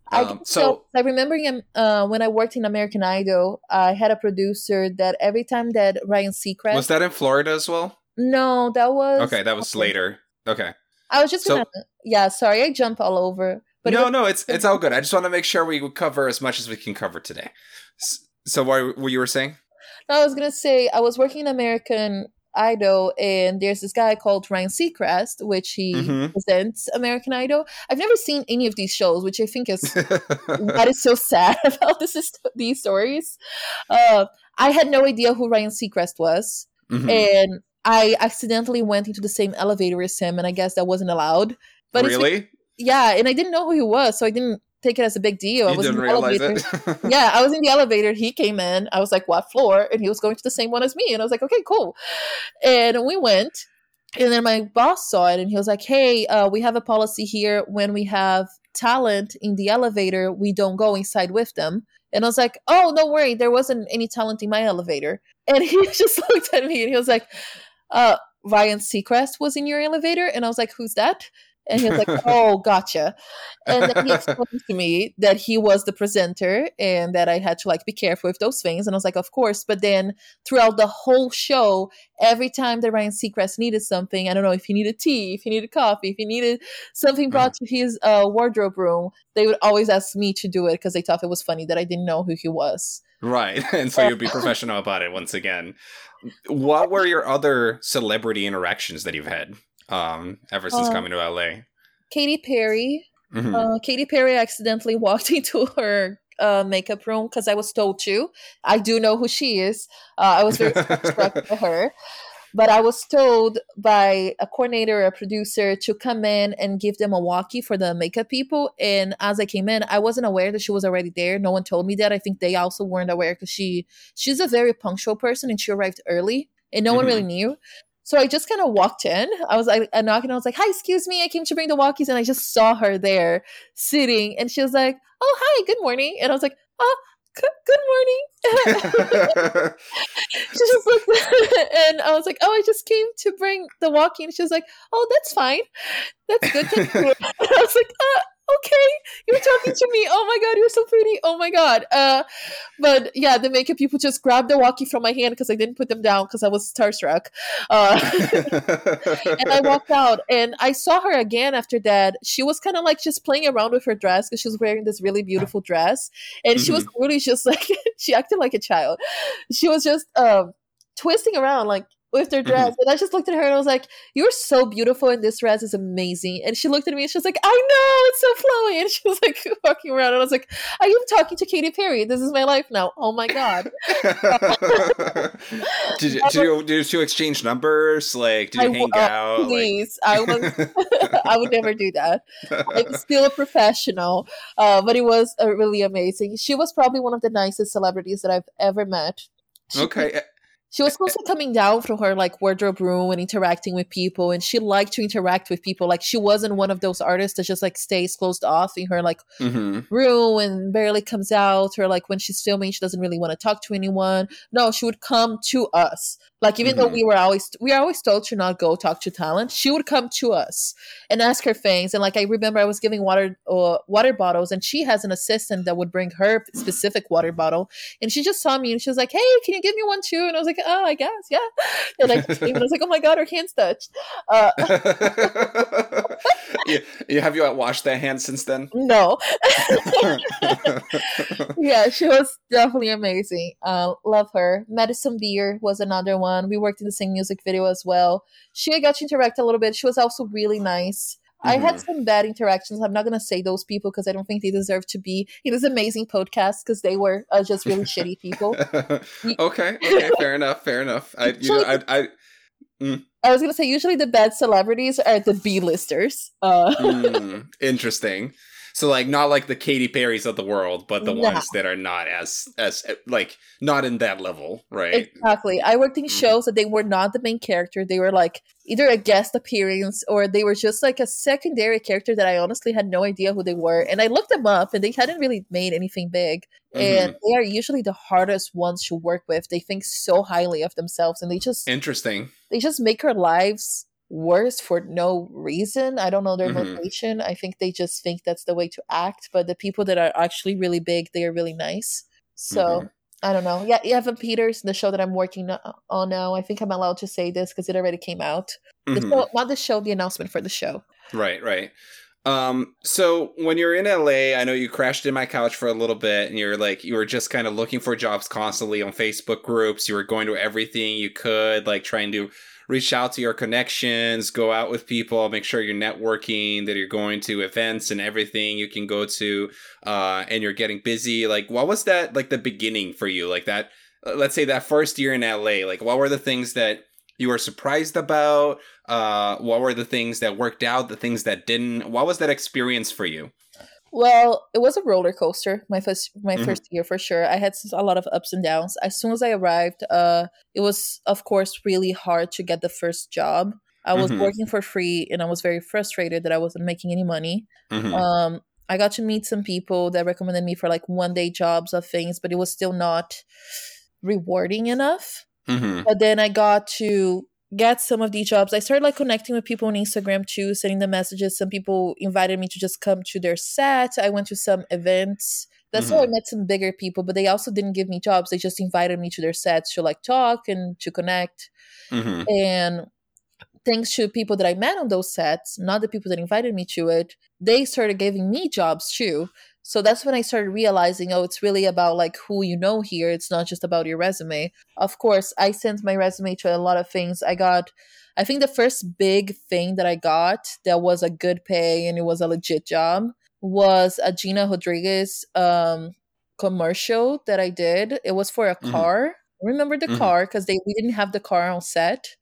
I, um, so, I remember uh, when I worked in American Idol, I had a producer that every time that Ryan Seacrest was that in Florida as well. No, that was okay. That was later. Okay. I was just so, gonna, yeah. Sorry, I jump all over. But no, it was, no, it's it's all good. I just want to make sure we cover as much as we can cover today. So, what, what you were saying? No, I was gonna say I was working in American Idol, and there's this guy called Ryan Seacrest, which he mm-hmm. presents American Idol. I've never seen any of these shows, which I think is that is so sad about this is, these stories. Uh, I had no idea who Ryan Seacrest was, mm-hmm. and I accidentally went into the same elevator as him, and I guess that wasn't allowed. But really, yeah, and I didn't know who he was, so I didn't take it as a big deal. You I was in the elevator. yeah, I was in the elevator. He came in. I was like, "What floor?" And he was going to the same one as me, and I was like, "Okay, cool." And we went, and then my boss saw it, and he was like, "Hey, uh, we have a policy here. When we have talent in the elevator, we don't go inside with them." And I was like, "Oh, don't worry, there wasn't any talent in my elevator." And he just looked at me, and he was like uh, Ryan Seacrest was in your elevator. And I was like, who's that? And he was like, oh, gotcha. And then he explained to me that he was the presenter and that I had to like be careful with those things. And I was like, of course. But then throughout the whole show, every time that Ryan Seacrest needed something, I don't know if he needed tea, if he needed coffee, if he needed something brought mm. to his uh, wardrobe room, they would always ask me to do it because they thought it was funny that I didn't know who he was. Right. And so you'd be professional about it once again. What were your other celebrity interactions that you've had um, ever since uh, coming to LA? Katy Perry. Mm-hmm. Uh, Katy Perry accidentally walked into her uh, makeup room because I was told to. I do know who she is. Uh, I was very struck by her. But I was told by a coordinator, a producer, to come in and give them a walkie for the makeup people. And as I came in, I wasn't aware that she was already there. No one told me that. I think they also weren't aware because she she's a very punctual person and she arrived early, and no mm-hmm. one really knew. So I just kind of walked in. I was like, I knocked and I was like, "Hi, excuse me, I came to bring the walkies," and I just saw her there sitting, and she was like, "Oh, hi, good morning," and I was like, "Oh." Good morning. she just looked, and I was like, "Oh, I just came to bring the walking. And she was like, "Oh, that's fine, that's good." I was like, uh, okay, you're talking to me. Oh my god, you're so pretty. Oh my god. Uh, but yeah, the makeup people just grabbed the walkie from my hand because I didn't put them down because I was starstruck. Uh, and I walked out, and I saw her again after that. She was kind of like just playing around with her dress because she was wearing this really beautiful dress, and mm-hmm. she was mm-hmm. really just like she acted like a child. She was just um, twisting around like with their dress. Mm-hmm. And I just looked at her and I was like, You're so beautiful and this dress is amazing. And she looked at me and she was like, I know, it's so flowy. And she was like walking around and I was like, I am talking to Katy Perry. This is my life now. Oh my God. did, you, did, you, did you exchange numbers? Like, did you I, hang uh, out? Please. Like... I was I would never do that. I'm still a professional. Uh, but it was uh, really amazing. She was probably one of the nicest celebrities that I've ever met. She okay she was also coming down from her like wardrobe room and interacting with people and she liked to interact with people like she wasn't one of those artists that just like stays closed off in her like mm-hmm. room and barely comes out or like when she's filming she doesn't really want to talk to anyone no she would come to us like even mm-hmm. though we were always we are always told to not go talk to talent, she would come to us and ask her things. And like I remember, I was giving water uh, water bottles, and she has an assistant that would bring her specific water bottle. And she just saw me and she was like, "Hey, can you give me one too?" And I was like, "Oh, I guess, yeah." And like I was like, "Oh my god, her hands touched." Uh, yeah, yeah, have you washed that hand since then? No. yeah, she was definitely amazing. Uh, love her. Madison Beer was another one one. We worked in the same music video as well. She got to interact a little bit. She was also really nice. Mm-hmm. I had mm-hmm. some bad interactions. I'm not gonna say those people because I don't think they deserve to be in this amazing podcast because they were uh, just really shitty people. okay, okay, fair enough, fair enough. I, you know, I, I, mm. I was gonna say usually the bad celebrities are the B listers. Uh. mm, interesting. So like not like the Katy Perry's of the world, but the yeah. ones that are not as as like not in that level, right? Exactly. I worked in mm-hmm. shows that they were not the main character. They were like either a guest appearance or they were just like a secondary character that I honestly had no idea who they were. And I looked them up and they hadn't really made anything big. Mm-hmm. And they are usually the hardest ones to work with. They think so highly of themselves and they just interesting. They just make our lives worse for no reason. I don't know their mm-hmm. motivation. I think they just think that's the way to act. But the people that are actually really big, they are really nice. So mm-hmm. I don't know. Yeah, Evan Peters, the show that I'm working on now. I think I'm allowed to say this because it already came out. Mm-hmm. The show, not the show, the announcement for the show. Right, right. Um, so when you're in LA, I know you crashed in my couch for a little bit and you're like, you were just kind of looking for jobs constantly on Facebook groups. You were going to everything you could, like trying to reach out to your connections, go out with people, make sure you're networking, that you're going to events and everything you can go to, uh, and you're getting busy. Like, what was that like the beginning for you? Like that, uh, let's say that first year in LA, like what were the things that you were surprised about? Uh, what were the things that worked out, the things that didn't? What was that experience for you? Well, it was a roller coaster. My first my mm-hmm. first year for sure. I had a lot of ups and downs. As soon as I arrived, uh, it was of course really hard to get the first job. I was mm-hmm. working for free, and I was very frustrated that I wasn't making any money. Mm-hmm. Um, I got to meet some people that recommended me for like one day jobs of things, but it was still not rewarding enough. Mm-hmm. But then I got to get some of these jobs. I started like connecting with people on Instagram too, sending them messages. Some people invited me to just come to their set. I went to some events. That's mm-hmm. how I mm-hmm. met some bigger people, but they also didn't give me jobs. They just invited me to their sets to like talk and to connect. Mm-hmm. And thanks to people that I met on those sets, not the people that invited me to it, they started giving me jobs too. So that's when I started realizing, oh, it's really about like who you know here. It's not just about your resume. Of course, I sent my resume to a lot of things. I got, I think the first big thing that I got that was a good pay and it was a legit job was a Gina Rodriguez um, commercial that I did. It was for a mm-hmm. car. Remember the Mhm. car because they we didn't have the car on set,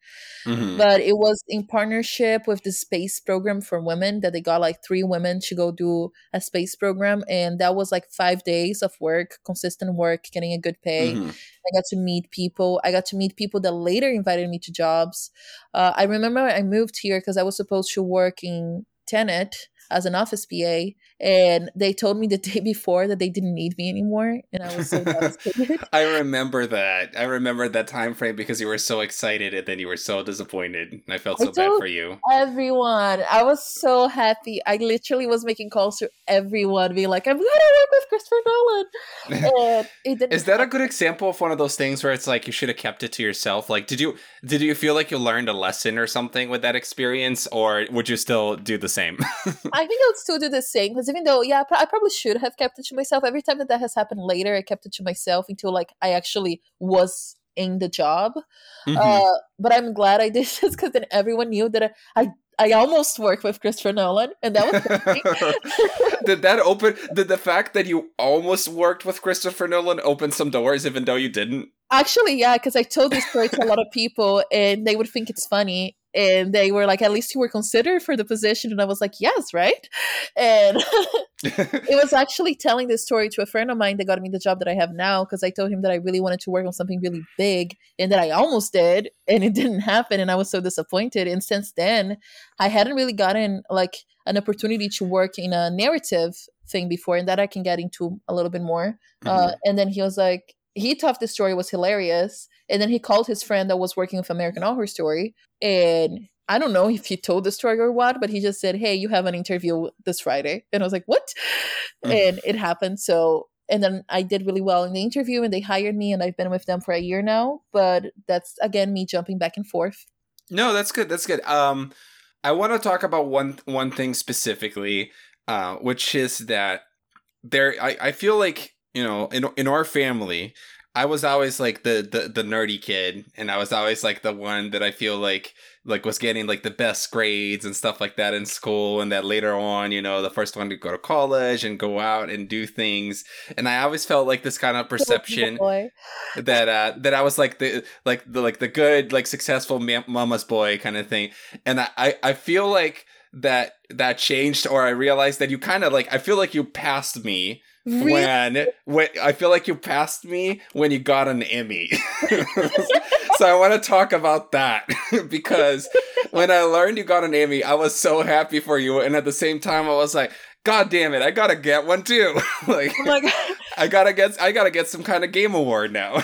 Mhm. but it was in partnership with the space program for women that they got like three women to go do a space program, and that was like five days of work, consistent work, getting a good pay. Mhm. I got to meet people. I got to meet people that later invited me to jobs. Uh, I remember I moved here because I was supposed to work in Tenet as an office PA, and they told me the day before that they didn't need me anymore, and I was so devastated. I remember that. I remember that time frame because you were so excited and then you were so disappointed. I felt I so bad for you. Everyone, I was so happy. I literally was making calls to everyone, being like, "I'm gonna work with Christopher Nolan," and it didn't. Is that a good example of one of those things where it's like you should have kept it to yourself? Like, did you did you feel like you learned a lesson or something with that experience, or would you still do the same? I think I would still do the same because even though, yeah, I probably should have kept it to myself. Every time that that has happened later, I kept it to myself until like I actually was in the job. Mhm. Uh, but I'm glad I did this because then everyone knew that I, I I almost worked with Christopher Nolan, and that was did that open? Did the fact that you almost worked with Christopher Nolan open some doors, even though you didn't? Actually, yeah, because I told this story to a lot of people, and they would think it's funny, and they were like, "At least you were considered for the position," and I was like, "Yes, right." And it was actually telling this story to a friend of mine that got me the job that I have now because I told him that I really wanted to work on something really big and that I almost did and it didn't happen and I was so disappointed. And since then I hadn't really gotten like an opportunity to work in a narrative thing before and that I can get into a little bit more. Uh, and then he was like he thought the story was hilarious and then he called his friend that was working with American Horror Story and I don't know if he told the story or what, but he just said, "Hey, you have an interview this Friday," and I was like, "What?" And it happened. So, and then I did really well in the interview, and they hired me, and I've been with them for a year now. But that's again me jumping back and forth. No, that's good. That's good. Um, I want to talk about one one thing specifically, uh, which is that there. I, I feel like you know in in our family, I was always like the, the the nerdy kid, and I was always like the one that I feel like like was getting like the best grades and stuff like that in school, and that later on, you know, the first one to go to college and go out and do things, and I always felt like this kind of perception that uh that I was like the like the like the good like successful ma- mama's boy kind of thing. And I I, I feel like that that changed or I realized that you kind of like I feel like you passed me Really? when when I feel like you passed me when you got an Emmy so I want to talk about that because when I learned you got an Emmy I was so happy for you and at the same time I was like god damn it I got to get one too like Oh. I gotta get I gotta get some kind of game award now.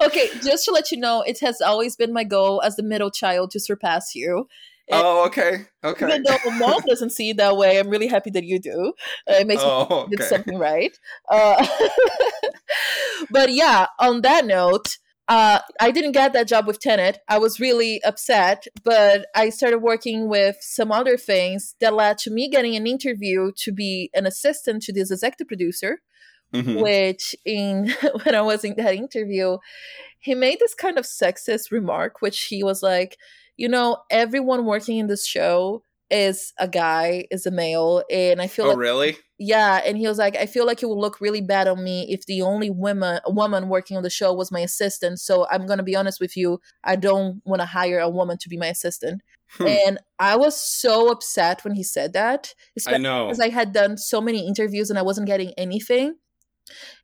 Okay, just to let you know, it has always been my goal as the middle child to surpass you. Oh, okay, okay. Even though mom doesn't see it that way, I'm really happy that you do. Uh, it makes me Oh, did something right. Uh, but yeah, on that note, uh, I didn't get that job with Tenet. I was really upset, but I started working with some other things that led to me getting an interview to be an assistant to this executive producer. Mhm. Which, in when I was in that interview, he made this kind of sexist remark, which he was like, you know, everyone working in this show is a guy, is a male, and I feel Oh, like really? yeah, and he was like, I feel like it would look really bad on me if the only woman woman working on the show was my assistant. So I'm gonna be honest with you, I don't want to hire a woman to be my assistant. Hmm. And I was so upset when he said that, I know. because I had done so many interviews and I wasn't getting anything.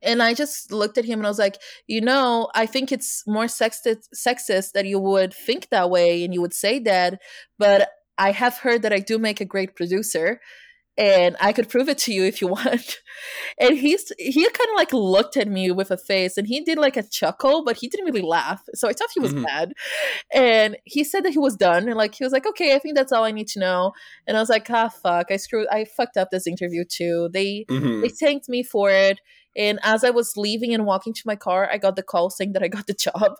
And I just looked at him and I was like, you know, I think it's more sexist, sexist that you would think that way and you would say that, but I have heard that I do make a great producer and I could prove it to you if you want. And he's he kind of like looked at me with a face and he did like a chuckle, but he didn't really laugh. So I thought he was Mhm. mad. And he said that he was done and like he was like, okay, I think that's all I need to know. And I was like, ah, fuck, I screwed, I fucked up this interview too. They Mhm. they thanked me for it. And as I was leaving and walking to my car, I got the call saying that I got the job.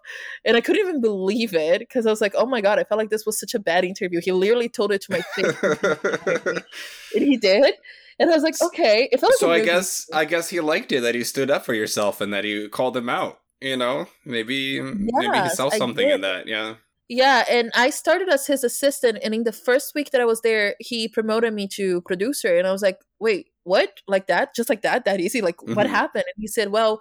And I couldn't even believe it because I was like, oh my God, I felt like this was such a bad interview. He literally told it to my face. and he did. And I was like, okay. It felt so I guess I guess he liked it that you stood up for yourself and that you called him out. You know, maybe maybe he saw something in that. Yeah. Yeah, and I started as his assistant, and in the first week that I was there, he promoted me to producer, and I was like, "Wait, what? Like that? Just like that? That easy? Like what Mhm. happened?" And he said, "Well,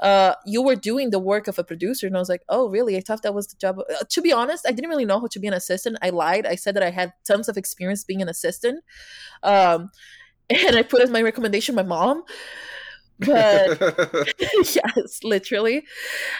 uh, you were doing the work of a producer. And I was like, oh, really? I thought that was the job. Uh, to be honest, I didn't really know how to be an assistant. I lied. I said that I had tons of experience being an assistant. Um, and I put as my recommendation my mom. But yes, literally.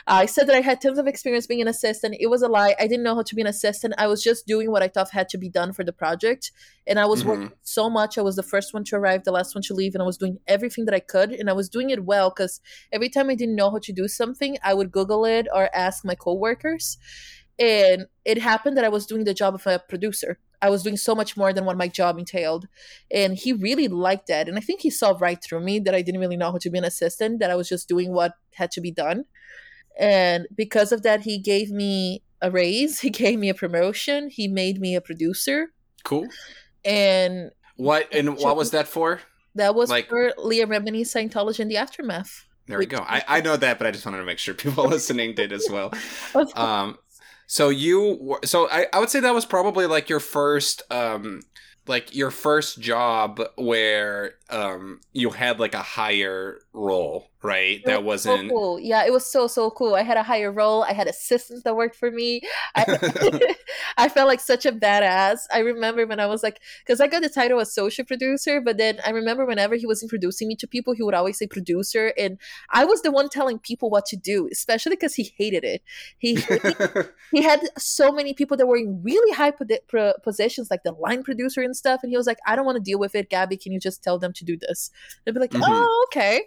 I said that I had tons of experience being an assistant. It was a lie. I didn't know how to be an assistant. I was just doing what I thought had to be done for the project. And I was Mhm. working so much. I was the first one to arrive, the last one to leave, and I was doing everything that I could. And I was doing it well because every time I didn't know how to do something, I would Google it or ask my coworkers. And it happened that I was doing the job of a producer. I was doing so much more than what my job entailed. And he really liked that. And I think he saw right through me that I didn't really know how to be an assistant, that I was just doing what had to be done. And because of that, he gave me a raise, he gave me a promotion, he made me a producer. cool. And What and what was that for? that was Like- for Leah Remini's Scientology in the Aftermath. There we go. I, I know that, but I just wanted to make sure people listening did as well. Um, so you, so I, I would say that was probably like your first, um, like your first job where um you had like a higher role, right? That was wasn't cool. Yeah, it was so so cool. I had a higher role. I had assistants that worked for me. I, I felt like such a badass. I remember when I was like, because I got the title associate producer, but then I remember whenever he was introducing me to people, he would always say producer, and I was the one telling people what to do, especially because he hated it. He he had so many people that were in really high pro- positions, like the line producer and stuff, and he was like, "I don't want to deal with it, Gabby. Can you just tell them to do this?" They'd be like, Mhm. "Oh, okay."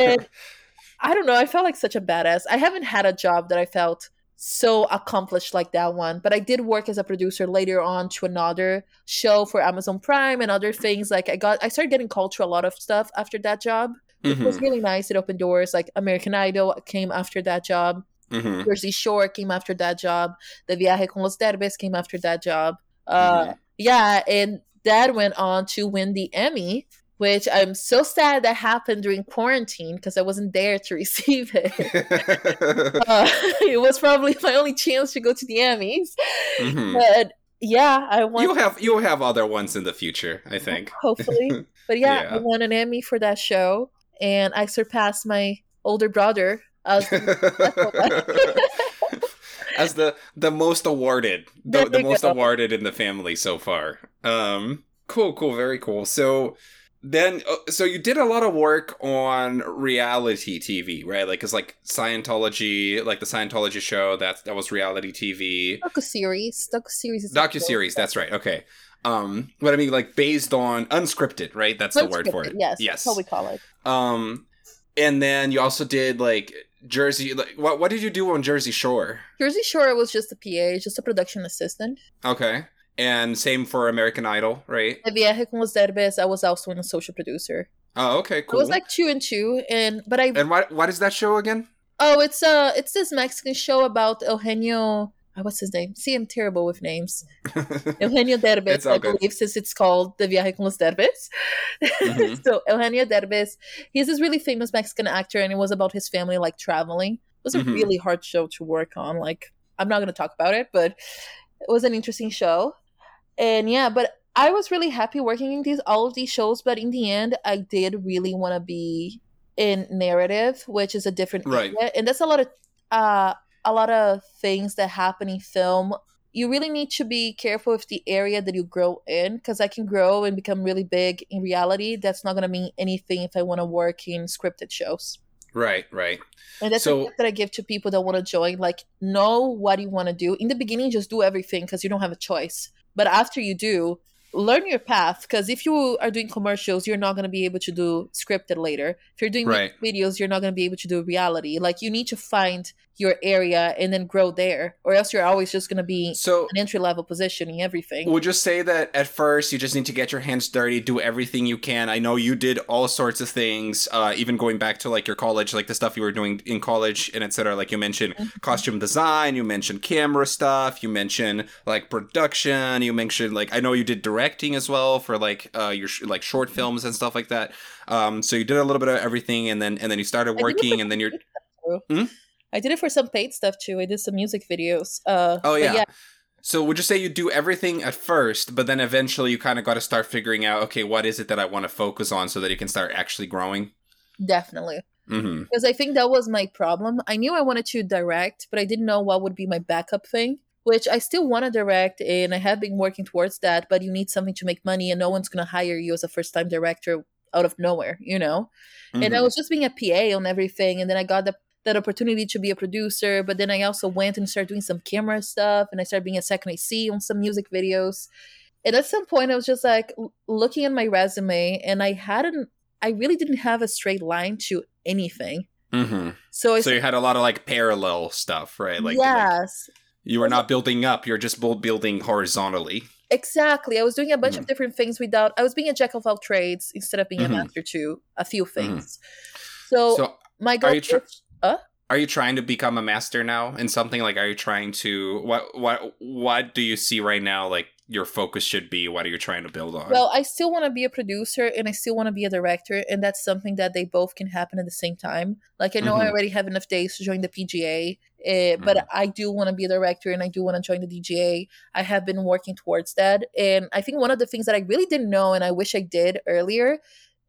and I don't know. I felt like such a badass. I haven't had a job that I felt so accomplished like that one, but I did work as a producer later on to another show for Amazon Prime and other things. Like I got, I started getting called to a lot of stuff after that job. It was Mhm, really nice. It opened doors. Like American Idol came after that job. mhm. Jersey Shore came after that job. The Viaje con los Derbez came after that job. Uh, Mhm. Yeah, and that went on to win the Emmy, which I'm so sad that happened during quarantine because I wasn't there to receive it. uh, it was probably my only chance to go to the Emmys. Mhm. But yeah, I won. You'll have you'll have other ones in the future, I think. Hopefully. But yeah, Yeah. I won an Emmy for that show, and I surpassed my older brother. As As the the most awarded, the, the most go. awarded in the family so far. Um, cool, cool, very cool. So then, uh, so you did a lot of work on reality TV, right? Like, it's like Scientology, like the Scientology show. That that was reality TV. docu series. Docu series docu series. That's right. Okay. Um, what I mean, like based on unscripted, right? That's the word for it. Yes, Yes. that's what we call it. Um, and then you also did like Jersey. Like, what what did you do on Jersey Shore? Jersey Shore was just a PA, just a production assistant. Okay, and same for American Idol, right? The Viaje con los Derbez, I was also an associate producer. Oh, okay, cool. It was like two and two, and but I and what what is that show again? oh, it's uh it's this Mexican show about Eugenio. uh, What's his name? See, I'm terrible with names. Eugenio Derbez, I good. believe, since it's called The Viaje con los Derbez. Mhm. so Eugenio Derbez, he's this really famous Mexican actor, and it was about his family like traveling. It was a Mhm. really hard show to work on. Like, I'm not going to talk about it, but it was an interesting show. And yeah, but I was really happy working in these all of these shows. But in the end, I did really want to be in narrative, which is a different Right. area, and that's a lot of uh, a lot of things that happen in film. You really need to be careful with the area that you grow in, because I can grow and become really big in reality. That's not going to mean anything if I want to work in scripted shows. right, right. And that's So- a tip that I give to people that want to join. Like, know what you want to do. In the beginning, just do everything because you don't have a choice. But after you do, learn your path. Because if you are doing commercials, you're not going to be able to do scripted later. If you're doing Right. videos, you're not going to be able to do reality. Like, you need to find your area and then grow there, or else you're always just going to be So an entry level position in everything. Would you say that at first you just need to get your hands dirty, do everything you can? I know you did all sorts of things, uh, even going back to like your college, like the stuff you were doing in college and etc. Like you mentioned Mm-hmm. costume design, you mentioned camera stuff, you mentioned like production, you mentioned like I know you did directing as well for like uh, your sh- like short Mm-hmm. films and stuff like that. Um, so you did a little bit of everything, and then and then you started working, and then you're. I did it for some paid stuff too. I did some music videos. Uh, Oh but yeah. So would you say you do everything at first, but then eventually you kind of got to start figuring out, okay, what is it that I want to focus on so that you can start actually growing? Definitely. Mm-hmm. because I think that was my problem. I knew I wanted to direct, but I didn't know what would be my backup thing. Which I still want to direct, and I have been working towards that. But you need something to make money, and no one's gonna hire you as a first time director out of nowhere, you know. And I Mhm. was just being a PA on everything, and then I got the, that opportunity to be a producer. But then I also went and started doing some camera stuff, and I started being a second AC on some music videos. And at some point, I was just like looking at my resume, and I hadn't, I really didn't have a straight line to anything. Mhm. So I So you had a lot of like parallel stuff, right? Like, like yes, you were not building up; you're just building horizontally. exactly. I was doing a bunch Mhm. of different things without. I was being a jack of all trades instead of being Mhm. a master to a few things. So, So, my goal you tr- is- uh? are you trying to become a master now in something? Like, are you trying to what what what do you see right now? Like your focus should be. What are you trying to build on? Well, I still want to be a producer and I still want to be a director, and that's something that they both can happen at the same time. Like I know I Mhm. already have enough days to join the PGA, uh, but Mhm. I do want to be a director and I do want to join the DGA. I have been working towards that, and I think one of the things that I really didn't know and I wish I did earlier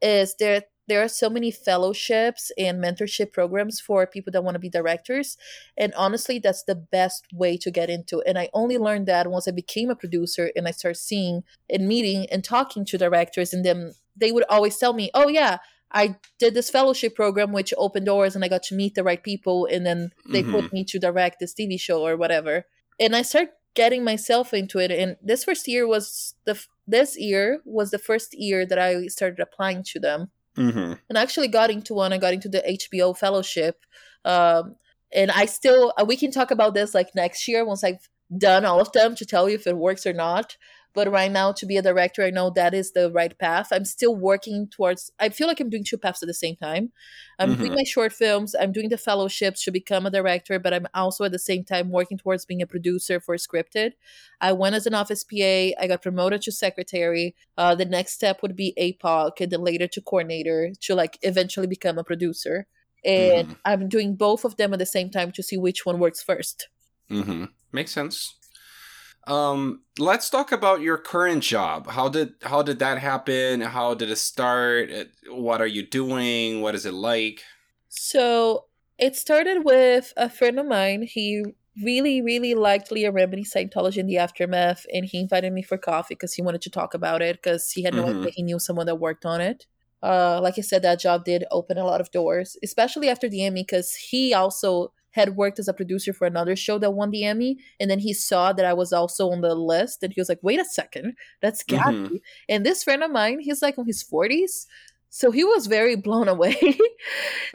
is there there are so many fellowships and mentorship programs for people that want to be directors and honestly that's the best way to get into it. And i only learned that once i became a producer and i started seeing and meeting and talking to directors and then they would always tell me oh yeah i did this fellowship program which opened doors and i got to meet the right people and then they put mm-hmm. me to direct this tv show or whatever. And i started getting myself into it and this first year was the this year was the first year that i started applying to them mm-hmm. and I actually got into one. I got into the HBO fellowship, um, and I still uh, we can talk about this like next year once I've done all of them to tell you if it works or not. But right now, to be a director, I know that is the right path. I'm still working towards. I feel like I'm doing two paths at the same time. I'm doing Mhm. my short films. I'm doing the fellowships to become a director, but I'm also at the same time working towards being a producer for scripted. I went as an office PA. I got promoted to secretary. Uh, the next step would be APOC, and then later to coordinator to like eventually become a producer. And Mhm. I'm doing both of them at the same time to see which one works first. Mm-hmm. Makes sense. Um, let's talk about your current job. How did how did that happen? How did it start? What are you doing? What is it like? So it started with a friend of mine. He really, really liked Leah Remini Scientology in the aftermath, and he invited me for coffee because he wanted to talk about it because he had no Mhm. idea he knew someone that worked on it. Uh, like I said, that job did open a lot of doors, especially after the Emmy, because he also had worked as a producer for another show that won the Emmy, and then he saw that I was also on the list, and he was like, "Wait a second, that's Gabby." Mhm. And this friend of mine, he's like in his forties, so he was very blown away.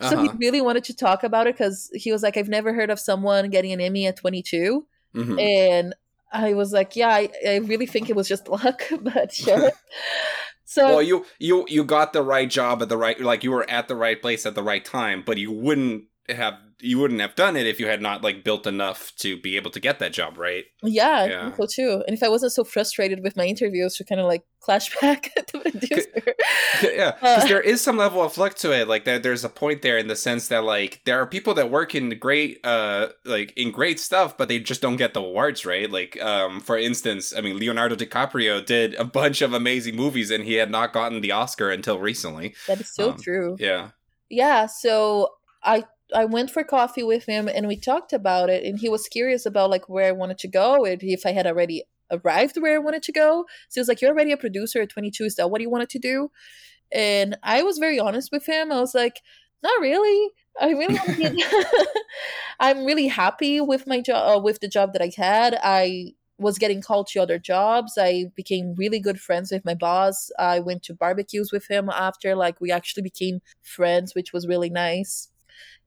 so he Uh-huh. really wanted to talk about it because he was like, "I've never heard of someone getting an Emmy at 22," Mhm. and I was like, "Yeah, I, I really think it was just luck, but sure." so Well, you you you got the right job at the right like you were at the right place at the right time, but you wouldn't have you wouldn't have done it if you had not like built enough to be able to get that job, right? yeah, Yeah. so too. And if I wasn't so frustrated with my interviews, to kind of like clash back to producer. yeah, Uh. because there is some level of flex to it. Like there, there's a point there in the sense that like there are people that work in great, uh, like in great stuff, but they just don't get the awards, right? Like, um, for instance, I mean, Leonardo DiCaprio did a bunch of amazing movies, and he had not gotten the Oscar until recently. that is so Um, true. Yeah. yeah so i i went for coffee with him and we talked about it and he was curious about like where i wanted to go and if i had already arrived where i wanted to go so he was like you're already a producer at 22 is that what you wanted to do and i was very honest with him i was like not really i really want to be i'm really happy with my job uh, with the job that i had i was getting called to other jobs. I became really good friends with my boss. I went to barbecues with him after, like, we actually became friends, which was really nice.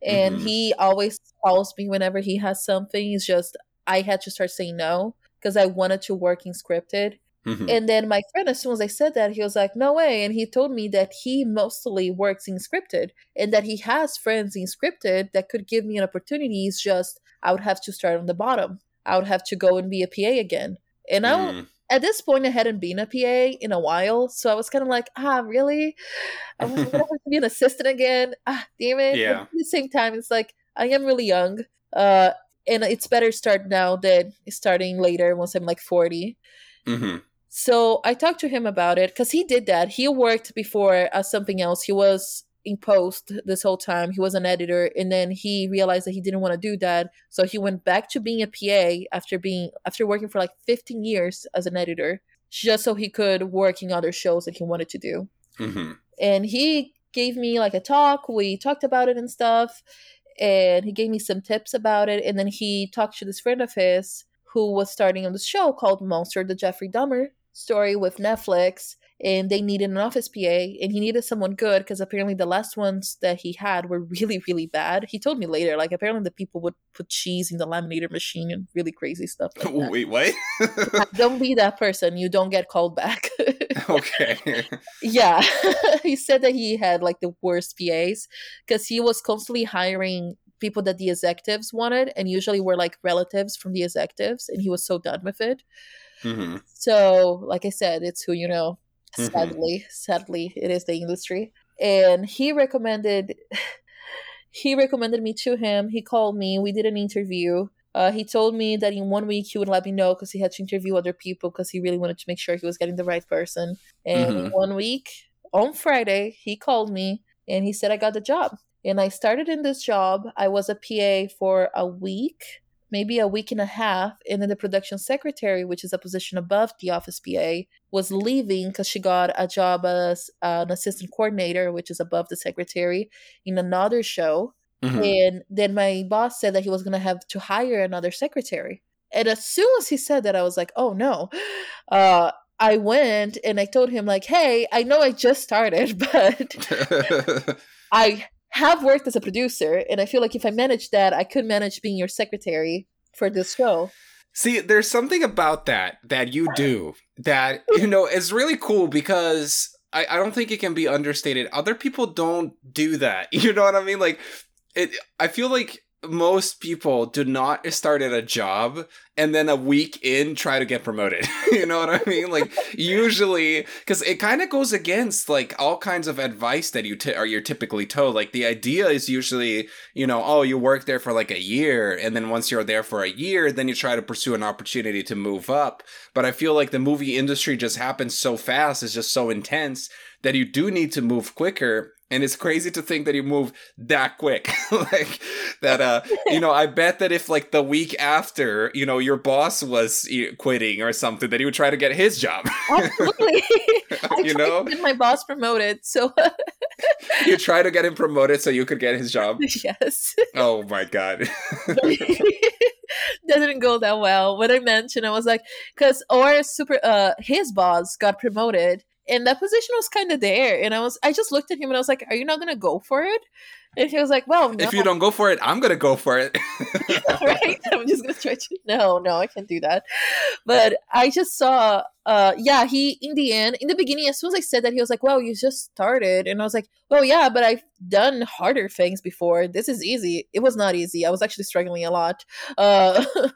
And Mhm. he always calls me whenever he has something. It's just, I had to start saying no because I wanted to work in scripted. Mhm. And then my friend, as soon as I said that, he was like, no way. And he told me that he mostly works in scripted and that he has friends in scripted that could give me an opportunity. It's just, I would have to start on the bottom. I would have to go and be a PA again. And I, Mm. At this point, I hadn't been a PA in a while. So I was kind of like, ah, really? I'm going to have to be an assistant again. Ah, damn it. Yeah. At the same time, it's like, I am really young. Uh, and it's better start now than starting later once I'm like 40. Mhm. So I talked to him about it because he did that. He worked before as something else. He was in post this whole time. He was an editor, and then he realized that he didn't want to do that, so he went back to being a PA after being after working for like 15 years as an editor, just so he could work in other shows that he wanted to do. Mm-hmm. And he gave me like a talk. We talked about it and stuff, and he gave me some tips about it. And then he talked to this friend of his who was starting on this show called Monster, the Jeffrey Dahmer story with Netflix and they needed an office PA and he needed someone good because apparently the last ones that he had were really really bad. He told me later like apparently the people would put cheese in the laminator machine and really crazy stuff like that. Wait, what? don't be that person. You don't get called back. okay. yeah. he said that he had like the worst PAs because he was constantly hiring people that the executives wanted and usually were like relatives from the executives and he was so done with it. Mm-hmm. So, like I said, it's who you know. Mhm. Sadly, sadly, it is the industry. And he recommended, he recommended me to him. He called me. We did an interview. Uh, he told me that in one week he would let me know because he had to interview other people because he really wanted to make sure he was getting the right person. And in Mhm. one week, on Friday, he called me and he said I got the job. And I started in this job. I was a PA for a week, maybe a week and a half. And then the production secretary, which is a position above the office PA, was leaving because she got a job as an assistant coordinator, which is above the secretary, in another show. Mhm. And then my boss said that he was going to have to hire another secretary. And as soon as he said that, I was like, oh no. Uh, I went and I told him, like, hey, I know I just started, but I have worked as a producer. And I feel like if I manage that, I could manage being your secretary for this show. See, there's something about that that you do that, you know, is really cool because I, I don't think it can be understated. Other people don't do that. You know what I mean? Like, it, I feel like most people do not start at a job and then a week in try to get promoted. you know what I mean? Like usually cuz it kind of goes against like all kinds of advice that you t- or you're typically told. Like the idea is usually, you know, oh, you work there for like a year and then once you're there for a year, then you try to pursue an opportunity to move up. But I feel like the movie industry just happens so fast, it's just so intense that you do need to move quicker and it's crazy to think that he moved that quick like that uh you know i bet that if like the week after you know your boss was quitting or something that he would try to get his job Absolutely. You know get my boss promoted. So, you try to get him promoted so you could get his job yes. oh my god didn't go that well. When I mentioned, I was like, because our super, uh, his boss got promoted, and that position was kind of there, and I was, I just looked at him and I was like, "Are you not gonna go for it?" And he was like, "Well, no, if you don't go for it i'm gonna go for it right? I'm just gonna try to. No, no, I can't do that." But I just saw, uh, yeah, he in the end, in the beginning, as soon as I said that, he was like, "Well, you just started," and I was like, "Well, yeah, but I've done harder things before. This is easy. It was not easy. I was actually struggling a lot." Uh,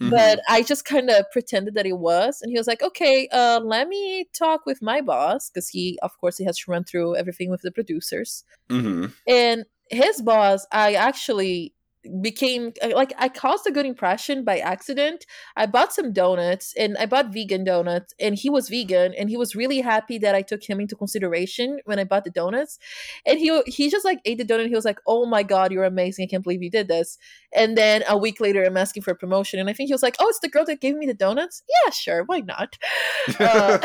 Mhm. but I just kind of pretended that it was, and he was like, "Okay, uh, let me talk with my boss because he, of course, he has to run through everything with the producers." Mhm. And his boss, I actually became uh, like I caused a good impression by accident. I bought some donuts and I bought vegan donuts and he was vegan and he was really happy that I took him into consideration when I bought the donuts. And he he just like ate the donut. He was like, "Oh my god, you're amazing! I can't believe you did this." And then a week later, I'm asking for a promotion, and I think he was like, "Oh, it's the girl that gave me the donuts." Yeah, sure, why not? Uh,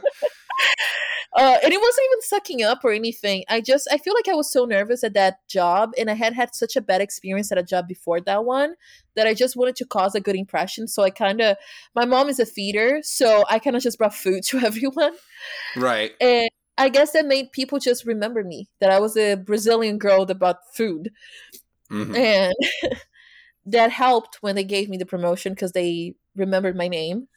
uh, and it wasn't even sucking up or anything. I just I feel like I was so nervous at that job, and I had had such a bad experience at a job before that one that I just wanted to cause a good impression. So I kind of my mom is a feeder, so I kind of just brought food to everyone, right and I guess that made people just remember me that I was a Brazilian girl that brought food, Mhm. and that helped when they gave me the promotion because they remembered my name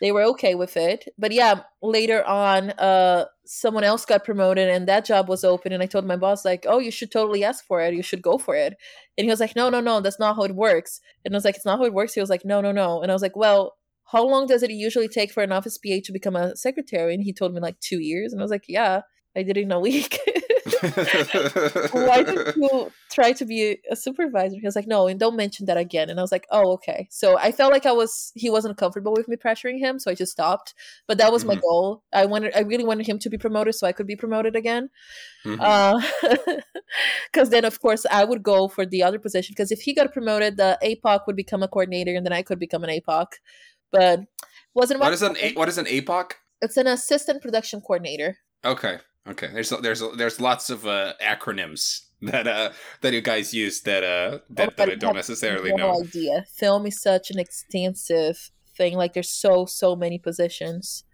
they were okay with it. But yeah later on uh someone else got promoted and that job was open and i told my boss like oh you should totally ask for it. You should go for it. And he was like no no no. That's not how it works. And i was like it's not how it works. He was like no no no. And i was like well how long does it usually take for an office pa to become a secretary? And he told me like two years. And i was like yeah i did it in a week Why did you try to be a supervisor? He was like, no, and don't mention that again. And I was like, oh, okay. So I felt like I was he wasn't comfortable with me pressuring him, so I just stopped. But that was mm-hmm. my goal. I wanted, I really wanted him to be promoted so I could be promoted again. Because mm-hmm. uh, then, of course, I would go for the other position. Because if he got promoted, the APOC would become a coordinator, and then I could become an APOC. But wasn't what is an a- what is an APOC? It's an assistant production coordinator. Okay. Okay. There's there's there's lots of uh, acronyms that uh that you guys use that uh that, that I don't necessarily no know. idea. Film is such an extensive thing. Like there's so so many positions.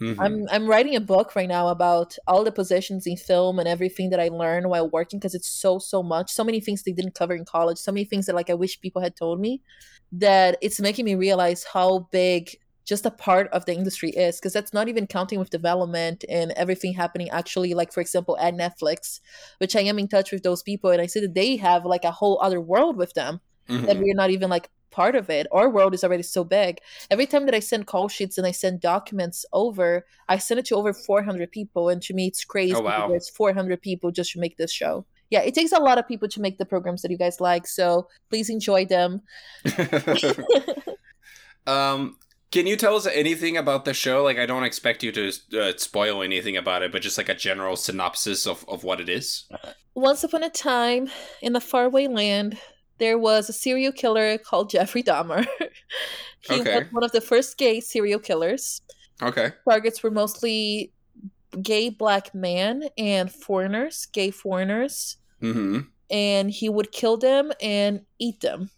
Mm-hmm. I'm I'm writing a book right now about all the positions in film and everything that I learned while working because it's so so much. So many things they didn't cover in college. So many things that like I wish people had told me. That it's making me realize how big just a part of the industry is because that's not even counting with development and everything happening actually like for example at netflix which i am in touch with those people and i see that they have like a whole other world with them mm-hmm. that we're not even like part of it our world is already so big every time that i send call sheets and i send documents over i send it to over 400 people and to me it's crazy oh, wow. it's 400 people just to make this show yeah, it takes a lot of people to make the programs that you guys like. So please enjoy them. um, can you tell us anything about the show? Like, I don't expect you to uh, spoil anything about it, but just like a general synopsis of, of what it is. Once upon a time, in a faraway land, there was a serial killer called Jeffrey Dahmer. he okay. was one of the first gay serial killers. Okay. Targets were mostly gay black men and foreigners, gay foreigners. Mm-hmm. And he would kill them and eat them.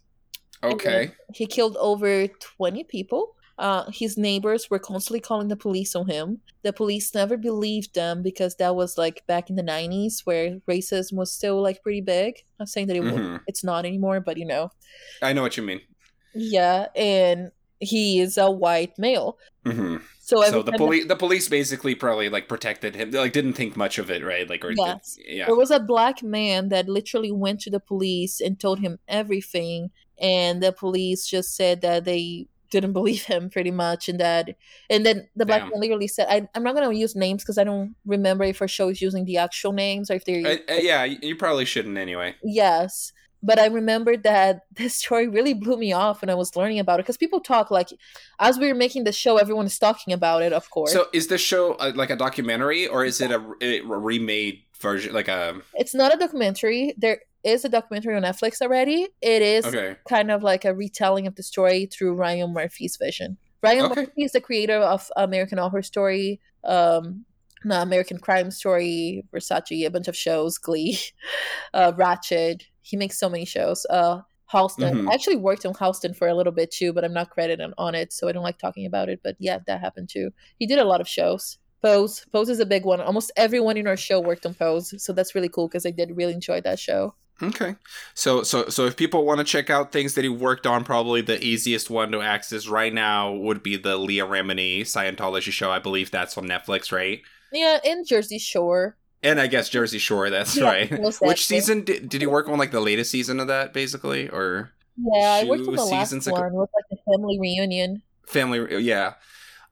Okay. He killed over 20 people. Uh, his neighbors were constantly calling the police on him. The police never believed them because that was like back in the 90s where racism was still like pretty big. I'm saying that it mm-hmm. it's not anymore, but you know. I know what you mean. Yeah, and he is a white male. Mm-hmm. So, so the police, the police basically probably like protected him. Like didn't think much of it, right? Like, or yes, yeah. There was a black man that literally went to the police and told him everything, and the police just said that they didn't believe him pretty much and that and then the black man literally said I, i'm not going to use names because i don't remember if our show is using the actual names or if they're uh, uh, yeah you probably shouldn't anyway. Yes but i remember that this story really blew me off when i was learning about it because people talk like as we were making the show everyone is talking about it of course. So is the show uh, like a documentary or is it a, a remade version like a it's not a documentary. There is a documentary on Netflix already. It is okay. kind of like a retelling of the story through Ryan Murphy's vision. Ryan okay. Murphy is the creator of American Horror Story, um, American Crime Story, Versace, a bunch of shows, Glee, uh, Ratched. He makes so many shows. Uh, Halston. Mm-hmm. I actually worked on Halston for a little bit too, but I'm not credited on it, so I don't like talking about it. But yeah, that happened too. He did a lot of shows. Pose. Pose is a big one. Almost everyone in our show worked on Pose, so that's really cool because I did really enjoy that show. Okay. So so so if people want to check out things that he worked on, probably the easiest one to access right now would be the Leah Remini Scientology show. I believe that's on Netflix, right? Yeah, in Jersey Shore. And I guess Jersey Shore, that's yeah, right. Which season did, did he work on like the latest season of that basically or Yeah, I worked on the last one with like the family reunion. Family yeah.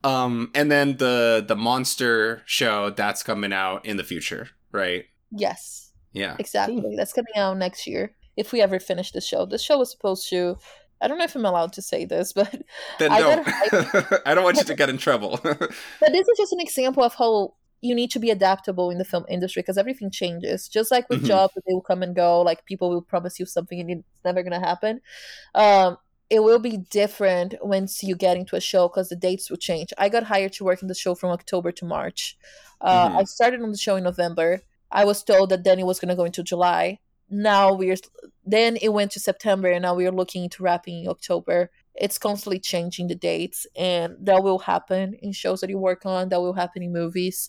Um and then the the monster show that's coming out in the future, right? Yes. Yeah. Exactly. That's coming out next year. If we ever finish the show. The show was supposed to I don't know if I'm allowed to say this, but then I don't. I don't want you to get in trouble. but this is just an example of how you need to be adaptable in the film industry because everything changes. Just like with mm-hmm. jobs, they will come and go. Like people will promise you something and it's never gonna happen. Um, it will be different once you get into a show because the dates will change. I got hired to work in the show from October to March. Uh, mm-hmm. I started on the show in November. I was told that then it was going to go into July. Now we're then it went to September, and now we are looking into wrapping in October. It's constantly changing the dates, and that will happen in shows that you work on. That will happen in movies.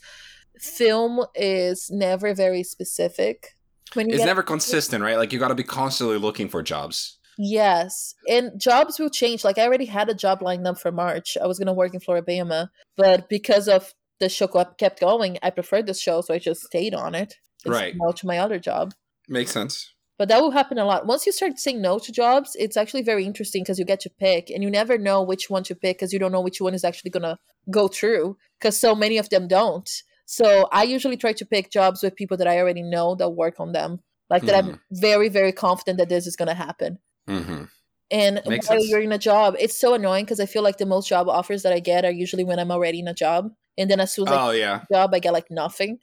Film is never very specific. When it's never consistent, right? Like you got to be constantly looking for jobs. Yes, and jobs will change. Like I already had a job lined up for March. I was gonna work in Floribama, but because of the show kept going, I preferred this show, so I just stayed on it. Right. No to my other job. Makes sense. But that will happen a lot. Once you start saying no to jobs, it's actually very interesting because you get to pick and you never know which one to pick because you don't know which one is actually going to go through because so many of them don't. So I usually try to pick jobs with people that I already know that work on them, like that I'm very, very confident that this is going to happen. Mm-hmm. And Makes while sense. you're in a job, it's so annoying because I feel like the most job offers that I get are usually when I'm already in a job. And then as soon as I Oh yeah. get a job, I get like nothing.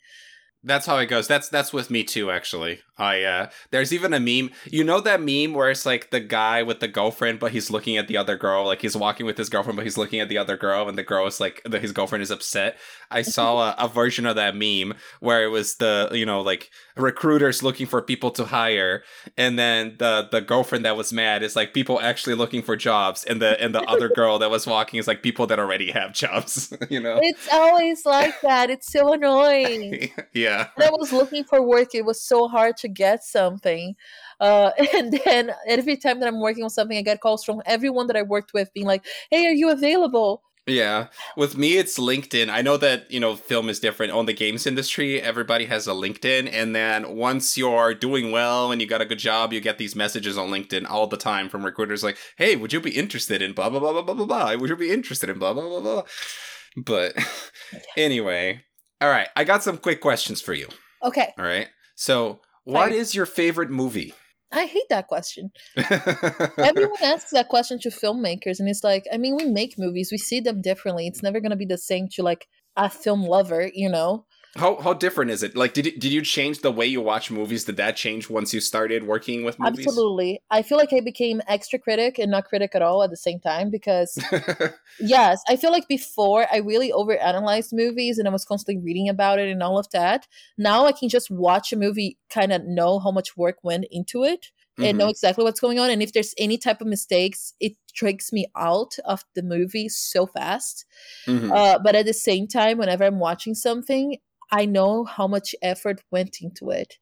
That's how it goes. That's that's with me too, actually. I uh there's even a meme. You know that meme where it's like the guy with the girlfriend, but he's looking at the other girl. Like he's walking with his girlfriend, but he's looking at the other girl, and the girl is like the, his girlfriend is upset. I saw a, a version of that meme where it was the you know like recruiters looking for people to hire, and then the the girlfriend that was mad is like people actually looking for jobs, and the and the other girl that was walking is like people that already have jobs. you know? It's always like that. It's so annoying. yeah. When I was looking for work, it was so hard to get something. Uh, and then every time that I'm working on something, I get calls from everyone that I worked with being like, hey, are you available? Yeah. With me, it's LinkedIn. I know that, you know, film is different. On the games industry, everybody has a LinkedIn. And then once you're doing well and you got a good job, you get these messages on LinkedIn all the time from recruiters like, hey, would you be interested in blah, blah, blah, blah, blah, blah, blah? Would you be interested in blah, blah, blah, blah? But anyway, all right. I got some quick questions for you. Okay, All right. So, what is your favorite movie? I hate that question. Everyone asks that question to filmmakers, and it's like, I mean, we make movies, we see them differently. It's never going to be the same to like a film lover, you know? How how different is it? Like, did it, did you change the way you watch movies? Did that change once you started working with movies? Absolutely. I feel like I became extra critic and not critic at all at the same time because Yes, I feel like before I really overanalyzed movies and I was constantly reading about it and all of that. Now I can just watch a movie, kind of know how much work went into it and know exactly what's going on. And if there's any type of mistakes, it takes me out of the movie so fast. Mhm. Uh, but at the same time, whenever I'm watching something, I know how much effort went into it.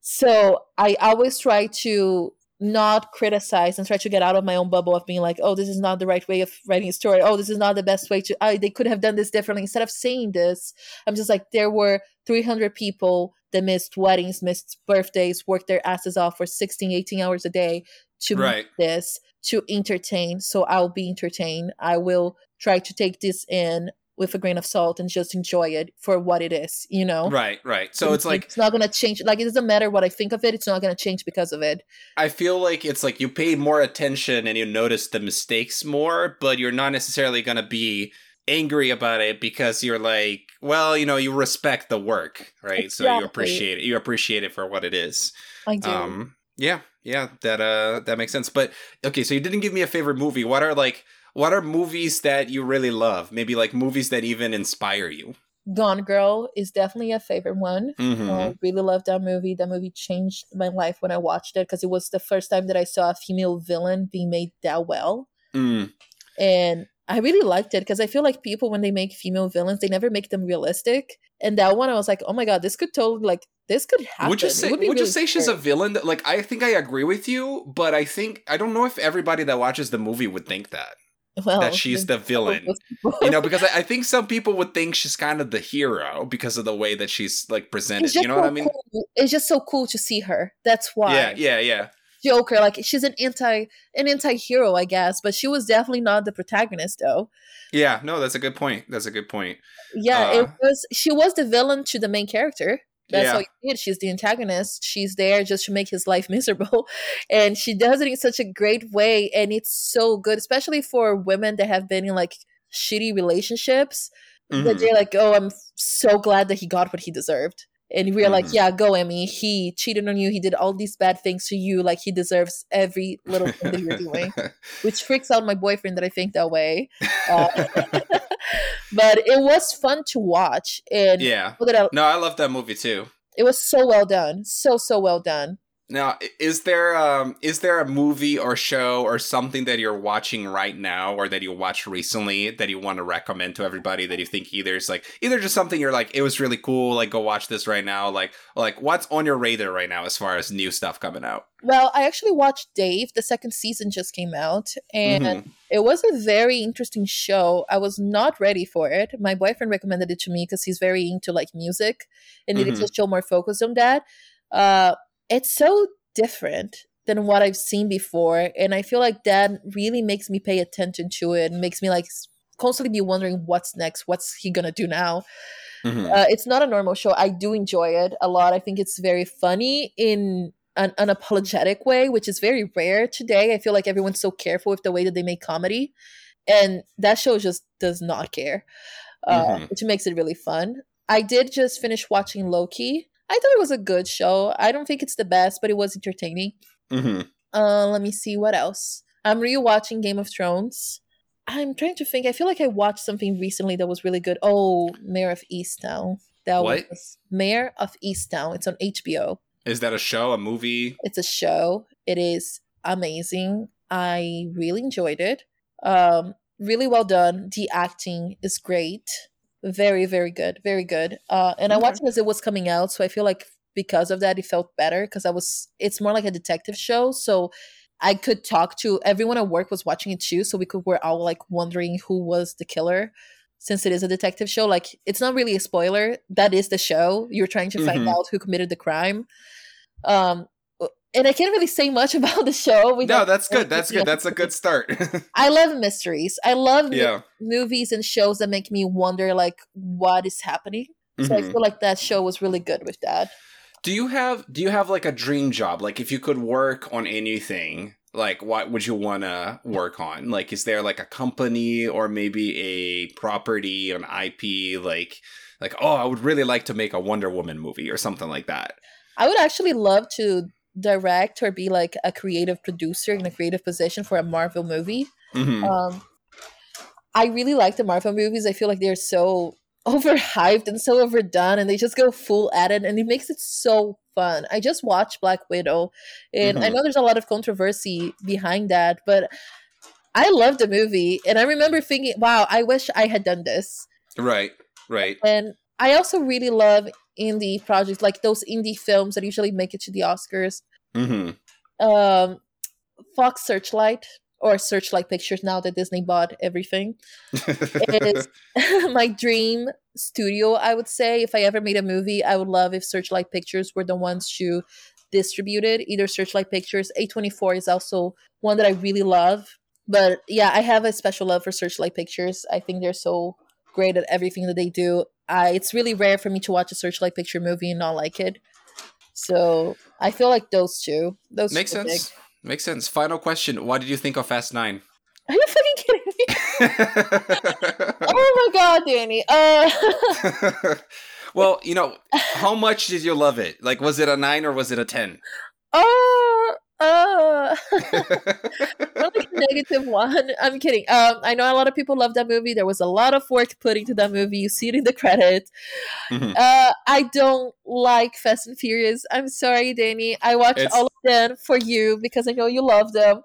So I always try to not criticize and try to get out of my own bubble of being like, oh, this is not the right way of writing a story. Oh, this is not the best way to, oh, they could have done this differently. Instead of saying this, I'm just like, there were 300 people that missed weddings, missed birthdays, worked their asses off for 16, 18 hours a day to make Right. this, to entertain. So I'll be entertained. I will try to take this in with a grain of salt and just enjoy it for what it is, you know? Right, right. So it's like it's not gonna change. Like it doesn't matter what I think of it. It's not gonna change because of it. I feel like it's like you pay more attention and you notice the mistakes more, but you're not necessarily gonna be angry about it because you're like, well, you know, you respect the work, right? So you appreciate it. You appreciate it for what it is. I do. Um, yeah, yeah, that uh, that makes sense. But okay, so you didn't give me a favorite movie. What are like, what are movies that you really love? Maybe like movies that even inspire you. Gone Girl is definitely a favorite one. Mm-hmm. I really love that movie. That movie changed my life when I watched it because it was the first time that I saw a female villain being made that well. Mm, and I really liked it because I feel like people when they make female villains, they never make them realistic. And that one, I was like, oh my god, this could totally like this could happen. Would you say would would, be you really say she's a villain? Like I think I agree with you, but I think I don't know if everybody that watches the movie would think that well, that she's the villain. You know, because I, I think some people would think she's kind of the hero because of the way that she's like presented. You know so what I mean? cool. It's just so cool to see her. That's why. Yeah, yeah, yeah. Joker, like she's an anti an anti hero, I guess, but she was definitely not the protagonist though. Yeah, no, that's a good point. That's a good point. Yeah, it Uh, was she was the villain to the main character. That's Yeah. how you it. She's the antagonist. She's there just to make his life miserable. And she does it in such a great way. And it's so good, especially for women that have been in like shitty relationships. That Mhm. they're like, oh, I'm so glad that he got what he deserved. And we're like, Mhm. yeah, go, Emmy. He cheated on you. He did all these bad things to you. Like, he deserves every little thing that you're doing which freaks out my boyfriend that I think that way. Uh, but it was fun to watch, and yeah. look at that- No, I love that movie too. it was so well done, so so well done. Now, is there um is there a movie or show or something that you're watching right now or that you watched recently that you want to recommend to everybody that you think either is like either just something you're like it was really cool like go watch this right now like like what's on your radar right now as far as new stuff coming out? Well, I actually watched Dave. The second season just came out, and Mhm. it was a very interesting show. I was not ready for it. My boyfriend recommended it to me because he's very into like music and needed Mhm. to show more focus on that. Uh, it's so different than what I've seen before, and I feel like that really makes me pay attention to it and makes me like constantly be wondering what's next, what's he gonna do now. Mhm. Uh, it's not a normal show. I do enjoy it a lot. I think it's very funny in an unapologetic way, which is very rare today. I feel like everyone's so careful with the way that they make comedy, and that show just does not care, uh, Mhm. which makes it really fun. I did just finish watching Loki. I thought it was a good show. I don't think it's the best, but it was entertaining. Mhm. Uh, let me see what else. I'm rewatching Game of Thrones. I'm trying to think. I feel like I watched something recently that was really good. Oh, Mare of Easttown. That What? was Mare of Easttown. It's on HBO. Is that a show, a movie? It's a show. It is amazing. I really enjoyed it. Um, really well done. The acting is great. Very, very good. Very good. Uh, and I watched it as it was coming out, so I feel like because of that, it felt better because I was. It's more like a detective show, so I could talk to everyone at work was watching it too, so we could we're all like wondering who was the killer. Since it is a detective show, like it's not really a spoiler. That is the show. You're trying to find Mhm. out who committed the crime. Um, and I can't really say much about the show. No, that's good. That's good. That's a good start. I love mysteries. I love yeah. movies and shows that make me wonder like what is happening. So I Mhm. feel like that show was really good with that. Do you have do you have like a dream job? Like if you could work on anything, like what would you want to work on? Like is there like a company or maybe a property, an IP like like oh, I would really like to make a Wonder Woman movie or something like that. I would actually love to direct or be like a creative producer in a creative position for a Marvel movie. Mhm. Um, I really like the Marvel movies. I feel like they're so overhyped and so overdone, and they just go full at it, and it makes it so fun. I just watched Black Widow, and I Mhm. know there's a lot of controversy behind that, but I love the movie, and I remember thinking, "Wow, I wish I had done this." Right. Right. And I also really love indie projects, like those indie films that usually make it to the Oscars. Mhm. Um, Fox Searchlight or Searchlight Pictures now that Disney bought everything is my dream studio. I would say if I ever made a movie, I would love if Searchlight Pictures were the ones to distribute it. Either Searchlight Pictures, A24 is also one that I really love. But yeah, I have a special love for Searchlight Pictures. I think they're so great at everything that they do. I, it's really rare for me to watch a Searchlight Picture movie and not like it. So I feel like those two. Those Makes two sense. Makes sense. Final question. What did you think of Fast 9? Are you fucking kidding me? oh my god, Danny. Uh well, you know, how much did you love it? Like, was it a 9 or was it a 10? oh uh Not like negative one. I'm kidding. Um, I know a lot of people love that movie. There was a lot of work put into that movie. You see it in the credits. Mhm. Uh, I don't like Fast and Furious. I'm sorry, Danny. I watched It's- all of them for you because I know you love them.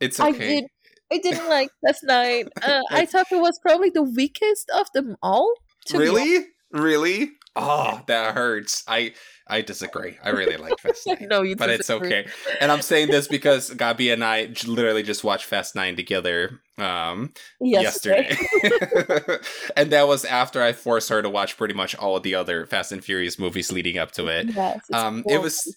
It's I okay. did. I didn't like last night Uh, I thought it was probably the weakest of them all. to Really? Really? Oh, that hurts. I I disagree. I really like Fast. 9. no, you. but it's okay. And I'm saying this because Gabi and I j- literally just watched Fast 9 together um Yesterday. yesterday. and that was after I forced her to watch pretty much all of the other Fast and Furious movies leading up to it. Yes, Um it was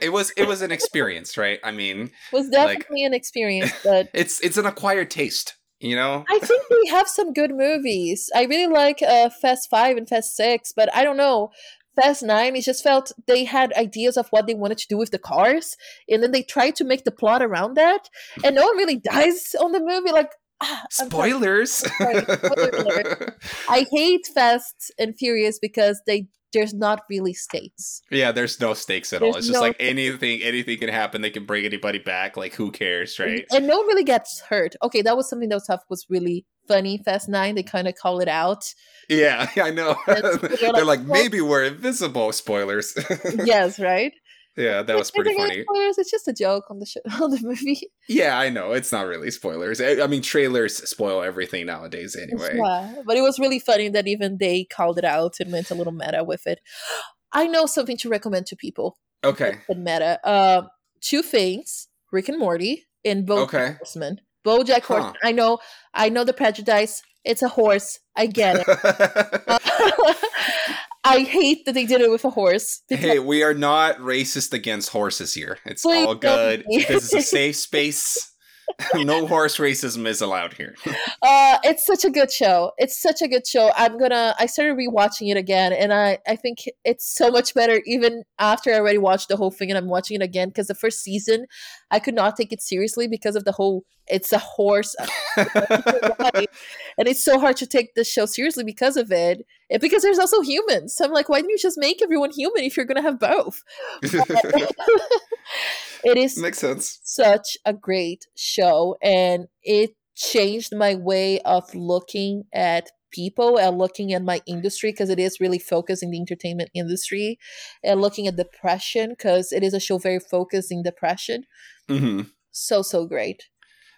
it was it was an experience, right? I mean, It was definitely an experience, but it's it's an acquired taste, you know? I think we have some good movies. I really like uh, Fast Five and Fast Six, but I don't know. Fast Nine, it just felt they had ideas of what they wanted to do with the cars, and then they tried to make the plot around that, and no one really dies on the movie. Like, ah. Spoilers. Sorry, spoiler. I hate Fast and Furious because they there's not really stakes. yeah, there's no stakes at all. There's It's just no like anything anything can happen. They can bring anybody back. Like who cares, right? And no one really gets hurt. Okay, that was something that was tough. Was really funny. Fast Nine, they kind of call it out. Yeah, I know. They're they're like, like, well- maybe we're invisible. Spoilers. yes, right. Yeah, that was pretty funny. Spoilers. It's just a joke on the show, on the movie. Yeah, I know. It's not really spoilers. I I mean, trailers spoil everything nowadays anyway. Yeah, but it was really funny that even they called it out and went a little meta with it. I know something to recommend to people. Okay. Meta. Uh, two things: Rick and Morty and BoJack Okay. Horseman. BoJack Huh. Horseman. I know. I know the prejudice. It's a horse. I get it. I hate that they did it with a horse. hey, we are not racist against horses here. It's Please all good. This is a safe space. no horse racism is allowed here. uh, it's such a good show. It's such a good show. I'm gonna. I started rewatching it again, and I I think it's so much better even after I already watched the whole thing, and I'm watching it again because the first season I could not take it seriously because of the whole. It's a horse, and it's so hard to take the show seriously because of it. And because there's also humans. So I'm like, why didn't you just make everyone human if you're gonna have both? it is makes sense. Such a great show, and it changed my way of looking at people and looking at my industry because it is really focused in the entertainment industry and looking at depression because it is a show very focused in depression. Mm-hmm. So so great.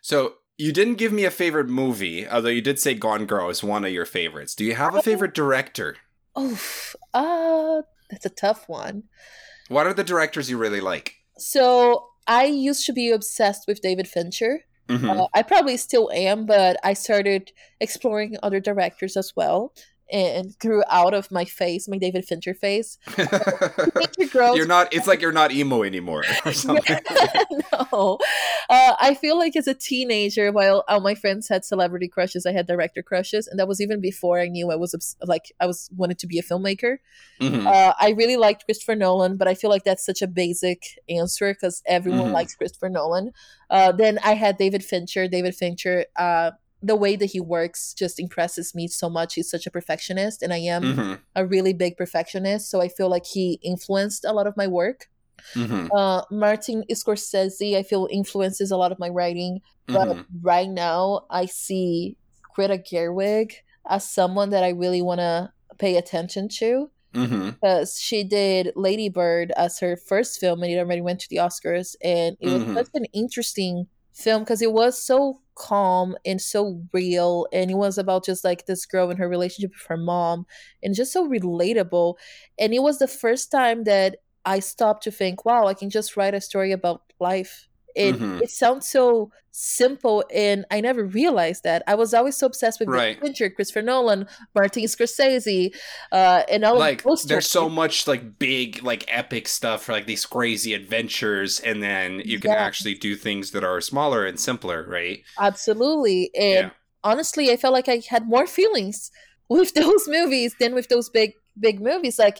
So you didn't give me a favorite movie, although you did say Gone Girl is one of your favorites. Do you have a favorite director? Oh, uh, that's a tough one. What are the directors you really like? So I used to be obsessed with David Fincher. Mm-hmm. Uh, I probably still am, but I started exploring other directors as well and grew out of my face, my David Fincher face. Fincher grows. You're not. It's like you're not emo anymore or something. no, uh, I feel like as a teenager, while all my friends had celebrity crushes, I had director crushes, and that was even before I knew I was like I was wanted to be a filmmaker. Mm-hmm. Uh, I really liked Christopher Nolan, but I feel like that's such a basic answer because everyone mm-hmm. likes Christopher Nolan. Uh, then I had David Fincher. David Fincher uh, the way that he works just impresses me so much. He's such a perfectionist, and I am mm-hmm. a really big perfectionist. So I feel like he influenced a lot of my work. Mm-hmm. Uh, Martin Scorsese, I feel influences a lot of my writing. But mm-hmm. right now, I see Greta Gerwig as someone that I really want to pay attention to because mm-hmm. she did Lady Bird as her first film, and it already went to the Oscars, and it was mm-hmm. such an interesting film because it was so calm and so real and it was about just like this girl and her relationship with her mom and just so relatable and it was the first time that i stopped to think wow i can just write a story about life it mm-hmm. it sounds so simple and I never realized that. I was always so obsessed with right. Fincher, Christopher Nolan, Martin Scorsese, uh, and all like there's so much like big like epic stuff for like these crazy adventures and then you can yeah. actually do things that are smaller and simpler, right? Absolutely. And yeah. honestly, I felt like I had more feelings with those movies than with those big big movies like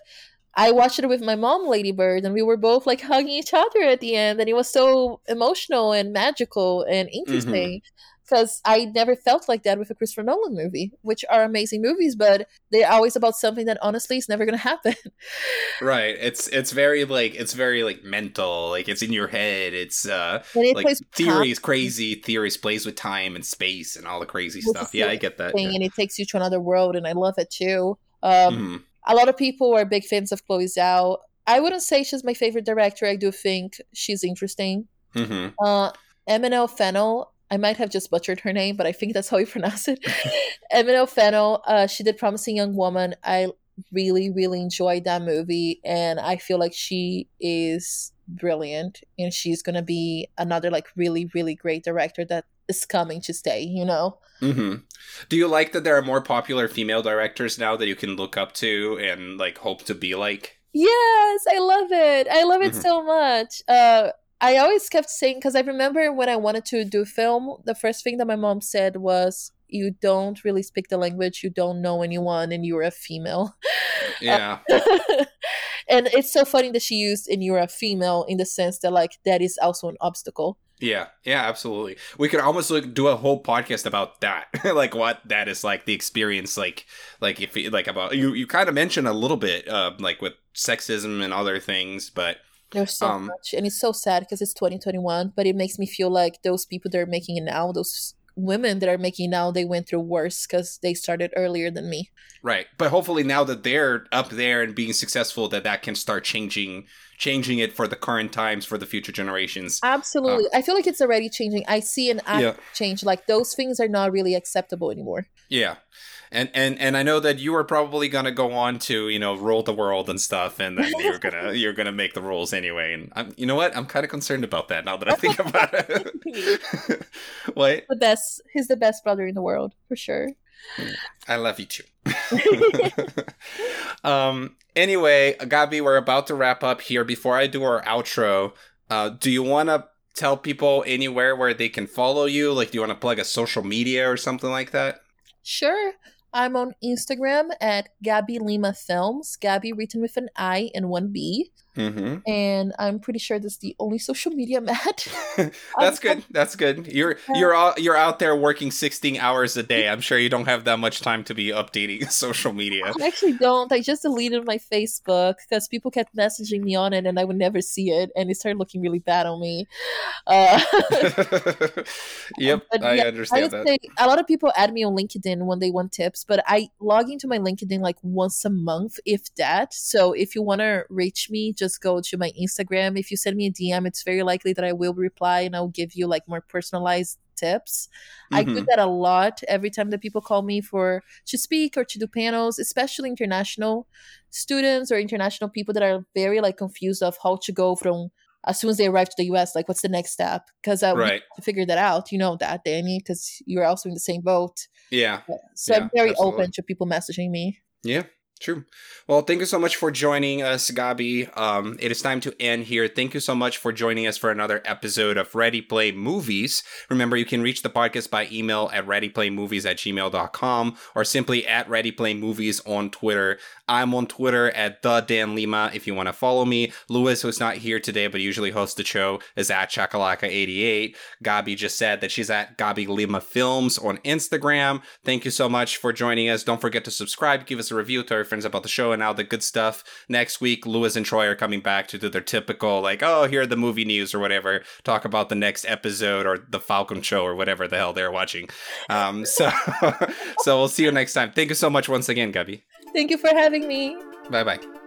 I watched it with my mom, Lady Bird, and we were both like hugging each other at the end, and it was so emotional and magical and interesting. Because mm-hmm. I never felt like that with a Christopher Nolan movie, which are amazing movies, but they're always about something that honestly is never going to happen. right. It's it's very like it's very like mental, like it's in your head. It's uh it like theories, crazy theories, plays with time and space and all the crazy stuff. Yeah, I get that. Thing, yeah. And it takes you to another world, and I love it too. Um, mm-hmm a lot of people are big fans of Chloe Zhao. I wouldn't say she's my favorite director. I do think she's interesting. Mm-hmm. Uh, Fennell, I might have just butchered her name, but I think that's how you pronounce it. Emmanuelle Fennell, uh, she did Promising Young Woman. I really, really enjoyed that movie, and I feel like she is brilliant, and she's gonna be another like really, really great director that is coming to stay. You know. Mm-hmm. Do you like that there are more popular female directors now that you can look up to and like hope to be like? Yes, I love it. I love it mm-hmm. so much. Uh, I always kept saying because I remember when I wanted to do film, the first thing that my mom said was, "You don't really speak the language. You don't know anyone, and you're a female." Yeah. and it's so funny that she used "and you're a female" in the sense that like that is also an obstacle. Yeah, yeah, absolutely. We could almost like do a whole podcast about that, like what that is like the experience, like like if like about you. You kind of mentioned a little bit, uh, like with sexism and other things, but there's so um, much, and it's so sad because it's 2021. But it makes me feel like those people that are making it now, those women that are making now they went through worse because they started earlier than me right but hopefully now that they're up there and being successful that that can start changing changing it for the current times for the future generations absolutely uh, i feel like it's already changing i see an yeah. change like those things are not really acceptable anymore yeah and and and I know that you are probably gonna go on to you know rule the world and stuff, and then you're gonna you're gonna make the rules anyway. And I'm, you know what? I'm kind of concerned about that now that I think about it. what? The best. He's the best brother in the world for sure. I love you too. um. Anyway, Gabi, we're about to wrap up here. Before I do our outro, uh, do you want to tell people anywhere where they can follow you? Like, do you want to plug a social media or something like that? Sure. I'm on Instagram at Gabi Lima Films. Gabi written with an I and one B. Mm-hmm. And I'm pretty sure that's the only social media I'm at. That's good. That's good. You're you're all, you're out there working 16 hours a day. I'm sure you don't have that much time to be updating social media. I actually don't. I just deleted my Facebook because people kept messaging me on it and I would never see it. And it started looking really bad on me. Uh, yep, but I yeah, I understand would that. say a lot of people add me on LinkedIn when they want tips, but I log into my LinkedIn like once a month, if that. So if you want to reach me, just go to my Instagram. If you send me a DM, it's very likely that I will reply and I'll give you like more personalized tips. I do Mhm. that a lot every time that people call me for to speak or to do panels, especially international students or international people that are very like confused of how to go from as soon as they arrive to the US, like what's the next step? Because I Right. to figure that out. You know that, Danny, because you're also in the same boat. Yeah. So Yeah, I'm very absolutely. open to people messaging me. Yeah, true. Well, thank you so much for joining us, Gabi. Um, it is time to end here. Thank you so much for joining us for another episode of Ready Play Movies. Remember, you can reach the podcast by email at readyplaymovies at gmail.com or simply at readyplaymovies on Twitter. I'm on Twitter at the Dan Lima if you want to follow me. Lewis, who's not here today but usually hosts the show, is at Chakalaka88. Gabi just said that she's at Gabi Lima Films on Instagram. Thank you so much for joining us. Don't forget to subscribe, give us a review, to your friends about the show and all the good stuff. Next week, Lewis and Troy are coming back to do their typical, like, oh, here are the movie news or whatever, talk about the next episode or the Falcon show or whatever the hell they're watching. Um, so, so we'll see you next time. Thank you so much once again, Gabi. Thank you for having me. Bye bye.